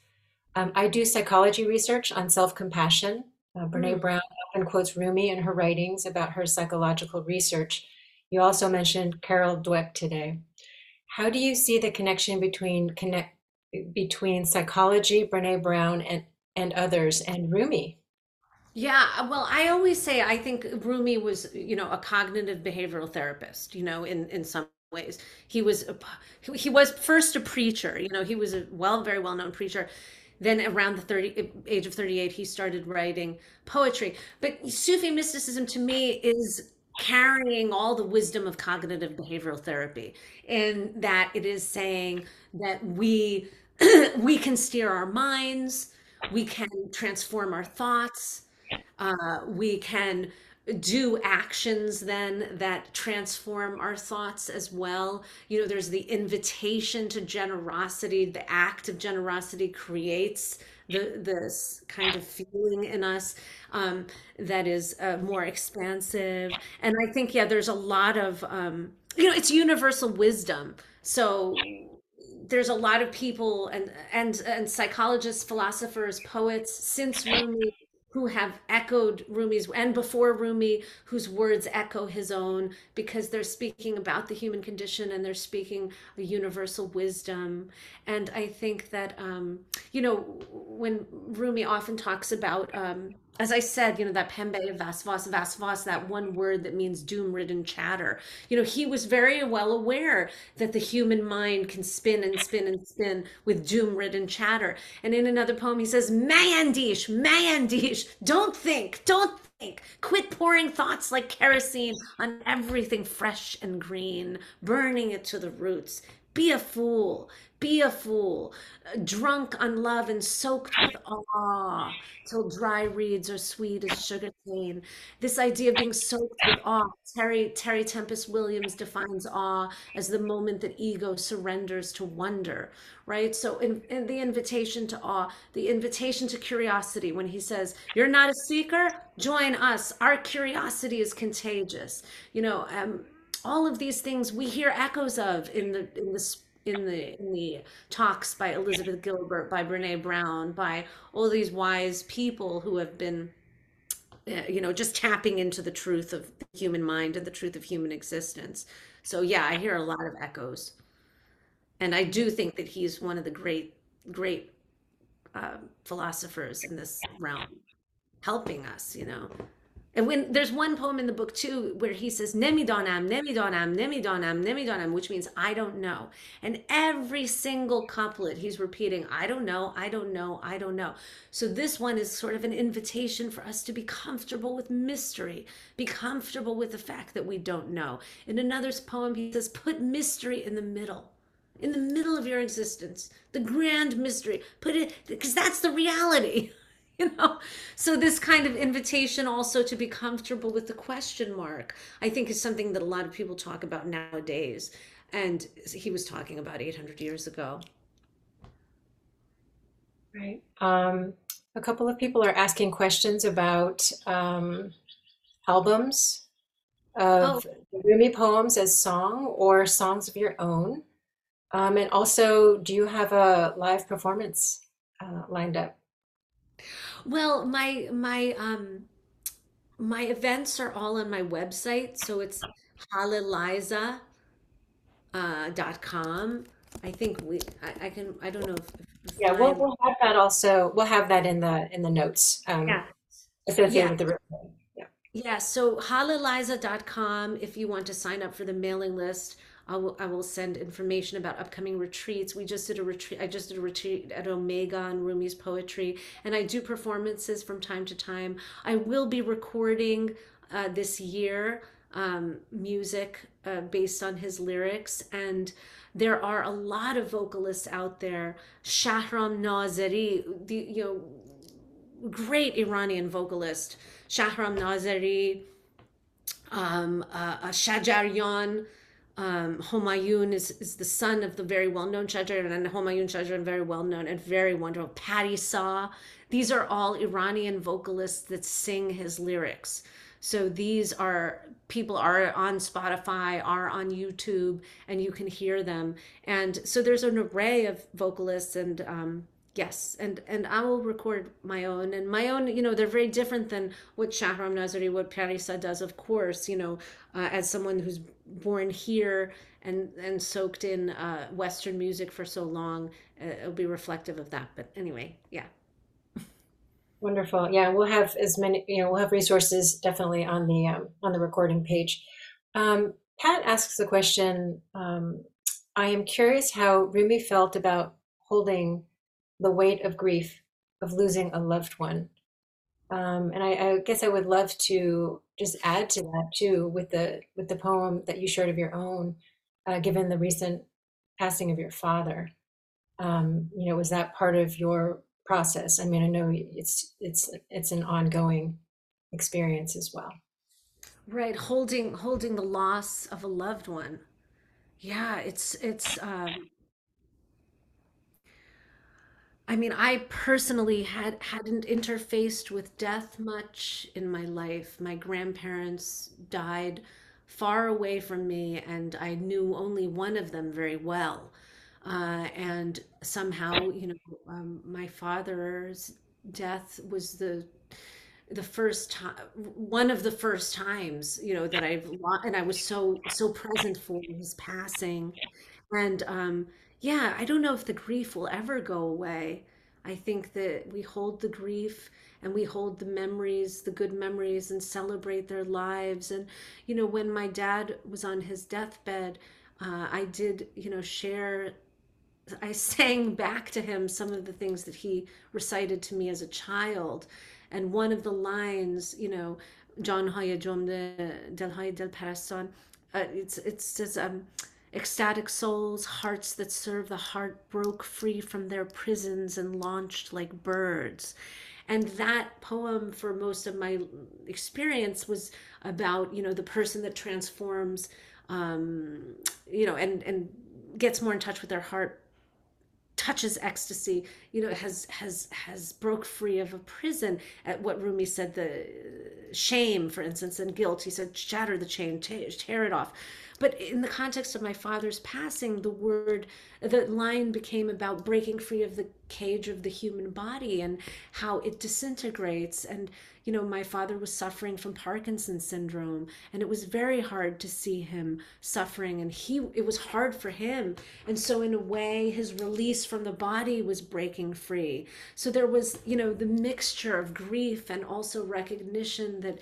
S1: um, I do psychology research on self-compassion. Uh, Brene
S3: Mm.
S1: Brown often quotes Rumi in her writings about her psychological research. You also mentioned Carol Dweck today. How do you see the connection between connect between psychology, Brene Brown, and and others, and Rumi?
S3: Yeah, uh, well, I always say I think Rumi was, you know, a cognitive behavioral therapist, you know, in in some ways. He was a, he was first a preacher, you know, he was a well, very well-known preacher. Then around the 30 age of 38, he started writing poetry. But Sufi mysticism to me is carrying all the wisdom of cognitive behavioral therapy in that it is saying that we we can steer our minds, we can transform our thoughts, uh, we can do actions then that transform our thoughts as well. You know, there's the invitation to generosity. The act of generosity creates the this kind of feeling in us um, that is uh, more expansive. And I think, yeah, there's a lot of um, you know, it's universal wisdom. So there's a lot of people and and and psychologists, philosophers, poets since Rumi who have echoed Rumi's and before Rumi whose words echo his own because they're speaking about the human condition and they're speaking a universal wisdom. And I think that um, you know when Rumi often talks about um, as I said, you know, that pembe vasvas vasvas, that one word that means doom-ridden chatter. You know, he was very well aware that the human mind can spin and spin and spin with doom-ridden chatter. And in another poem, he says, Mayandish, Mayandish, don't think, don't think. Quit pouring thoughts like kerosene on everything fresh and green, burning it to the roots. Be a fool. Be a fool. Uh, Drunk on love and soaked with awe till dry reeds are sweet as sugar cane. This idea of being soaked with awe. Terry, Terry Tempest Williams defines awe as the moment that ego surrenders to wonder, right? So, in, in the invitation to awe, the invitation to curiosity, when he says, You're not a seeker, join us. Our curiosity is contagious. You know, um, all of these things we hear echoes of in the in the in the in the talks by Elizabeth Gilbert, by Brene Brown, by all these wise people who have been uh, you know just tapping into the truth of the human mind and the truth of human existence. So yeah, I hear a lot of echoes, and I do think that he's one of the great great uh, philosophers in this realm, helping us. You know. And when there's one poem in the book too where he says Nemidonam, Nemidonam, Nemidonam, Nemidonam, which means I don't know. And every single couplet he's repeating, I don't know, I don't know, I don't know. So this one is sort of an invitation for us to be comfortable with mystery, be comfortable with the fact that we don't know. In another poem, he says, put mystery in the middle. In the middle of your existence, the grand mystery. Put it because that's the reality. you know? So this kind of invitation also to be comfortable with the question mark i think is something that a lot of people talk about nowadays. And he was talking about 800 years ago.
S1: Right. Um, a couple of people are asking questions about um, albums of oh. Rumi poems as song or songs of your own. Um, and also do you have a live performance uh, lined up
S3: well, my my um my events are all on my website, so it's halehliza uh, dot com. I think we I, I can I don't know if,
S1: if yeah we'll, we'll have that also we'll have that in the in the notes um yeah associated yeah. with the.
S3: Yeah. Yeah, so halehliza.com if you want to sign up for the mailing list. I will, I will send information about upcoming retreats. We just did a retreat. I just did a retreat at Omega on Rumi's poetry, and I do performances from time to time. I will be recording uh, this year um, music uh, based on his lyrics, and there are a lot of vocalists out there. Shahram Nazeri, the you know, great Iranian vocalist. Shahram Nazeri, um, uh, uh Shajarian um, Homayun is, is the son of the very well-known Shajarian Homayun Shajar, very well-known and very wonderful. Patti Saw. These are all Iranian vocalists that sing his lyrics. So these are people are on Spotify, are on YouTube, and you can hear them. And so there's an array of vocalists and um, Yes, and and I will record my own and my own. You know, they're very different than what Shahram Nazeri, what Patti Saw does. Of course, you know, uh, as someone who's born here and and soaked in uh, Western music for so long, uh, it'll be reflective of that. But anyway, yeah.
S1: Wonderful. Yeah, we'll have as many. You know, we'll have resources definitely on the um, on the recording page. Um, Pat asks the question. Um, I am curious how Rumi felt about holding the weight of grief of losing a loved one. Um, and I, I, guess I would love to just add to that too with the with the poem that you shared of your own, uh, given the recent passing of your father. Um, you know, was that part of your process? I mean, I know it's it's it's an ongoing experience as well.
S3: Right, holding holding the loss of a loved one. Yeah, it's it's um, I mean, I personally had hadn't interfaced with death much in my life. My grandparents died far away from me, and I knew only one of them very well. Uh, and somehow, you know, um, my father's death was the the first time one of the first times you know that i've and i was so so present for his passing and um yeah, I don't know if the grief will ever go away. I think that we hold the grief and we hold the memories, the good memories, and celebrate their lives. And, you know, when my dad was on his deathbed, uh, I did, you know, share, I sang back to him some of the things that he recited to me as a child. And one of the lines, you know, John Haya Jomde Del Haya Del Parastan, uh, it's, it says, um, Ecstatic souls, hearts that serve the heart, broke free from their prisons and launched like birds. And that poem, for most of my experience, was about you know the person that transforms, um, you know, and and gets more in touch with their heart touches ecstasy you know has has has broke free of a prison at what rumi said the shame for instance and guilt he said shatter the chain tear it off but in the context of my father's passing, the word, the line became about breaking free of the cage of the human body and how it disintegrates. And, you know, my father was suffering from Parkinson's syndrome, and it was very hard to see him suffering. And he, it was hard for him. And so, in a way, his release from the body was breaking free. So there was, you know, the mixture of grief and also recognition that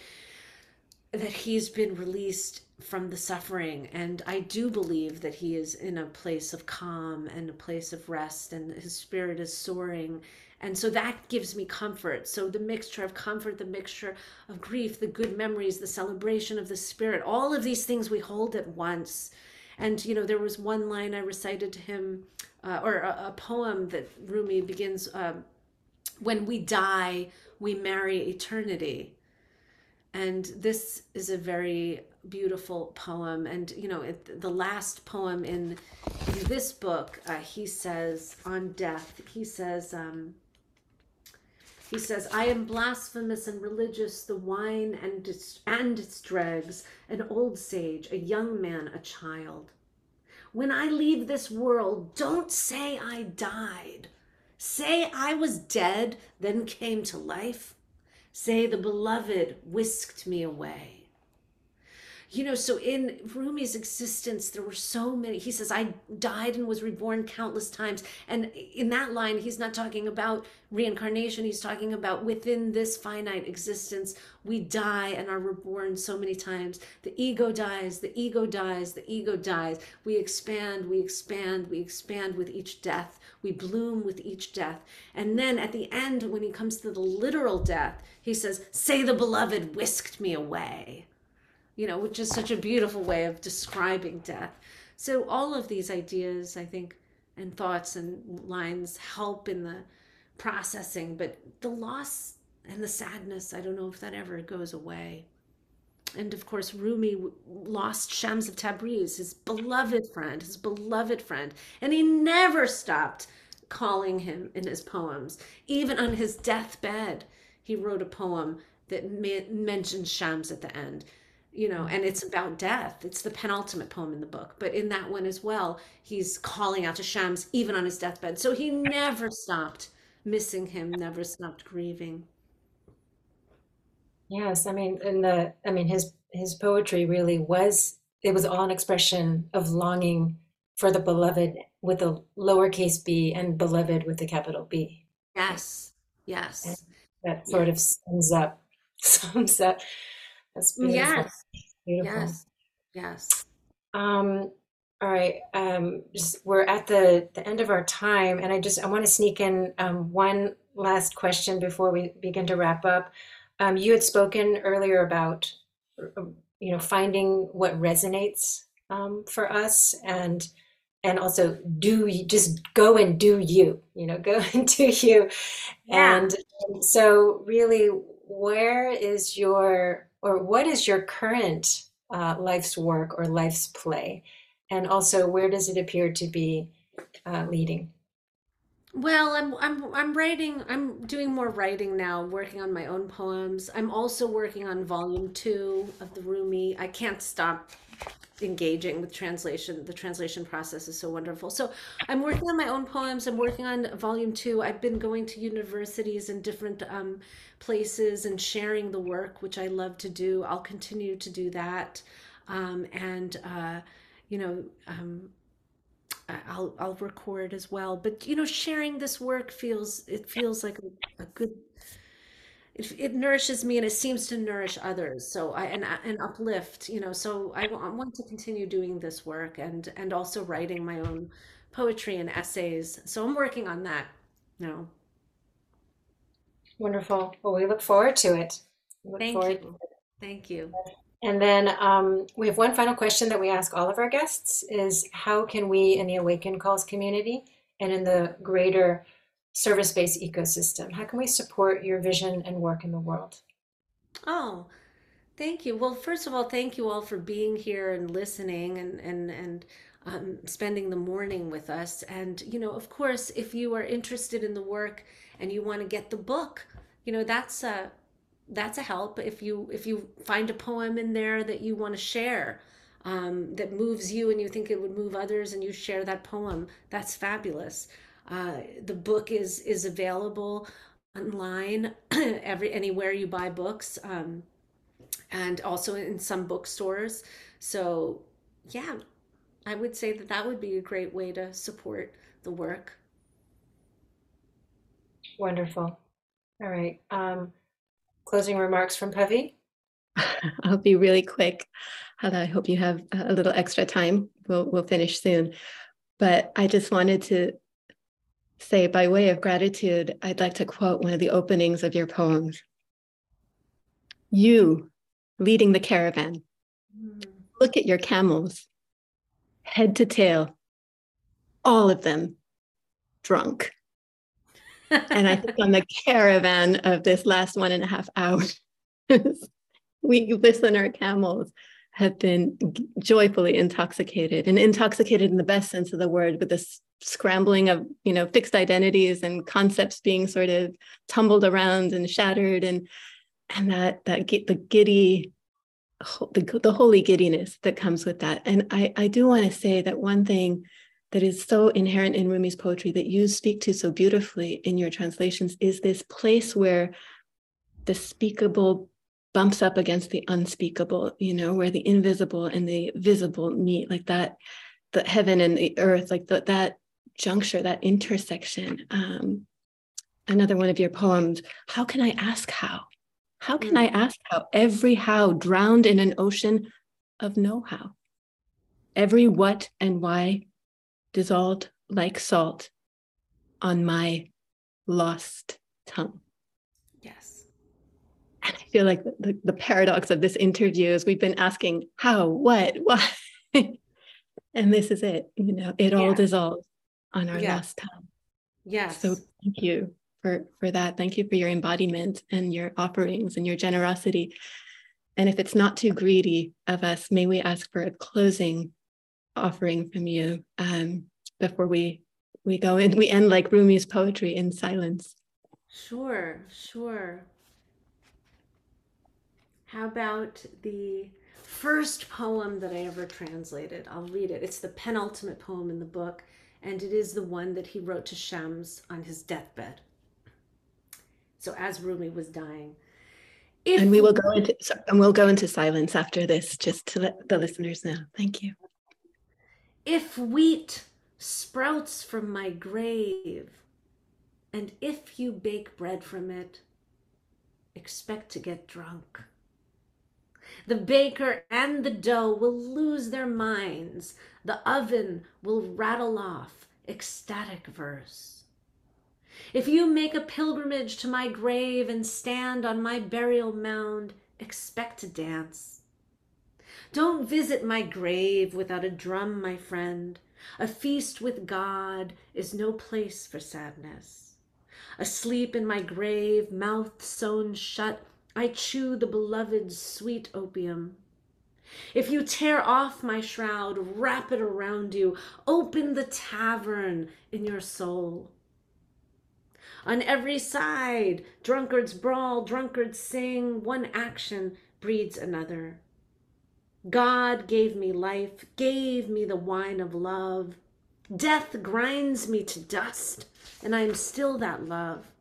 S3: that he's been released from the suffering. And i do believe that he is in a place of calm and a place of rest and his spirit is soaring. And so that gives me comfort. So the mixture of comfort the mixture of grief the good memories the celebration of the spirit all of these things we hold at once. And you know there was one line i recited to him uh, or a, a, poem that rumi begins uh, when we die we marry eternity. And this is a very beautiful poem. And you know it, the last poem in in this book uh, he says on death he says um, he says i am blasphemous and religious the wine and and its dregs an old sage a young man a child when i leave this world don't say i died say i was dead then came to life Say, the beloved whisked me away. You know, so in Rumi's existence, there were so many. He says, I died and was reborn countless times. And in that line, he's not talking about reincarnation. He's talking about within this finite existence, we die and are reborn so many times. The ego dies, the ego dies, the ego dies. We expand, we expand, we expand with each death. We bloom with each death. And then at the end, when he comes to the literal death, he says, Say the beloved whisked me away you know, which is such a beautiful way of describing death. So all of these ideas, I think, and thoughts and lines help in the processing, but the loss and the sadness, I don't know if that ever goes away. And of course, Rumi lost Shams of Tabriz, his beloved friend, his beloved friend, and he never stopped calling him in his poems. Even on his deathbed, he wrote a poem that mentioned Shams at the end you know and it's about death. It's the penultimate poem in the book. But in that one as well he's calling out to shams even on his deathbed. So he never stopped missing him never stopped grieving.
S1: Yes i mean in the i mean his his poetry really was it was all an expression of longing for the beloved with a lowercase b and beloved with a capital b.
S3: Yes yes.
S1: And that sort of sums up sums up
S3: that's beautiful. Yes. Beautiful. Yes. Yes.
S1: Um, all right. Um, just, we're at the, the end of our time, and I just I want to sneak in um, one last question before we begin to wrap up. Um, you had spoken earlier about you know finding what resonates um, for us, and and also do you just go and do you you know go and do you yeah. and so really where is your or what is your current uh, life's work or life's play? And also, where does it appear to be uh, leading?
S3: Well, I'm I'm I'm writing. I'm doing more writing now, working on my own poems. I'm also working on volume two of the Rumi. I can't stop engaging with translation. The translation process is so wonderful. So I'm working on my own poems. I'm working on volume two. I've been going to universities and different um, places and sharing the work, which I love to do. I'll continue to do that. Um, and, uh, you know, um, I'll, I'll record as well. But, you know, sharing this work feels, it feels like a, a good it, it nourishes me and it seems to nourish others. So i and, and uplift you know so I, I want to continue doing this work and and also writing my own poetry and essays. So i'm working on that now.
S1: Wonderful. Well we look forward to it.
S3: Thank you. thank you.
S1: And then um, we have one final question that we ask all of our guests is how can we in the Awakin Calls community and in the greater service-based ecosystem? How can we support your vision and work in the world?
S3: Oh, thank you. Well, first of all, thank you all for being here and listening and and and um, spending the morning with us. And you know, of course, if you are interested in the work and you want to get the book, you know, that's a that's a help. If you if you find a poem in there that you want to share. Um, that moves you and you think it would move others and you share that poem that's fabulous uh, the book is is available online every anywhere you buy books, um, and also in some bookstores. So yeah, I would say that that would be a great way to support the work.
S1: Wonderful. All right. Um, closing remarks from Pavi.
S2: I'll be really quick. I hope you have a little extra time. We'll, we'll finish soon. But I just wanted to say, by way of gratitude, I'd like to quote one of the openings of your poems. You leading the caravan, look at your camels, head to tail, all of them drunk. and I think on the caravan of this last one and a half hours, we listener camels have been joyfully intoxicated and intoxicated in the best sense of the word with this scrambling of you know fixed identities and concepts being sort of tumbled around and shattered and and that that the giddy the, the holy giddiness that comes with that. And i i do want to say that one thing that is so inherent in rumi's poetry that you speak to so beautifully in your translations is this place where the speakable bumps up against the unspeakable, you know, where the invisible and the visible meet, like that, the heaven and the earth, like the, that juncture, that intersection. Um, another one of your poems, How Can I Ask How? How can I ask how? Every how drowned in an ocean of no how. Every what and why dissolved like salt on my lost tongue. Yes. And I feel like the, the, the paradox of this interview is we've been asking how, what, why. and this is it. You know, it all dissolves on our yeah. last time.
S3: Yes.
S2: So thank you for for that. Thank you for your embodiment and your offerings and your generosity. And if it's not too greedy of us, may we ask for a closing offering from you um, before we we go and We end like Rumi's poetry in silence.
S3: Sure, sure. How about the first poem that I ever translated? I'll read it. It's the penultimate poem in the book, and it is the one that he wrote to Shams on his deathbed. So as Rumi was dying.
S2: If and we will go into and we'll go into silence after this, just to let the listeners know. Thank you.
S3: If wheat sprouts from my grave, and if you bake bread from it, expect to get drunk. The baker and the dough will lose their minds. The oven will rattle off ecstatic verse. If you make a pilgrimage to my grave and stand on my burial mound, expect to dance. Don't visit my grave without a drum, my friend. A feast with God is no place for sadness. Asleep in my grave, mouth sewn shut, I chew the beloved's sweet opium. If you tear off my shroud, wrap it around you, open the tavern in your soul. On every side, drunkards brawl, drunkards sing, one action breeds another. God gave me life, gave me the wine of love. Death grinds me to dust, and I am still that love.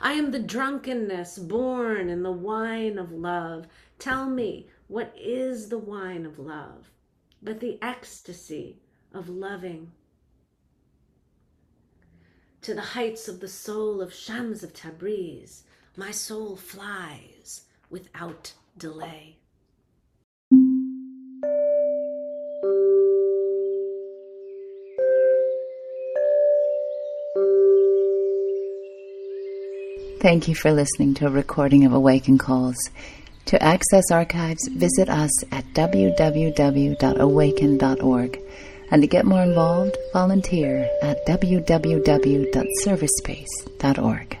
S3: I am the drunkenness born in the wine of love. Tell me, what is the wine of love but the ecstasy of loving? To the heights of the soul of Shams of Tabriz, my soul flies without delay.
S4: Thank you for listening to a recording of Awakin Calls. To access archives, visit us at www.awakin.org. And to get more involved, volunteer at www.servicespace.org.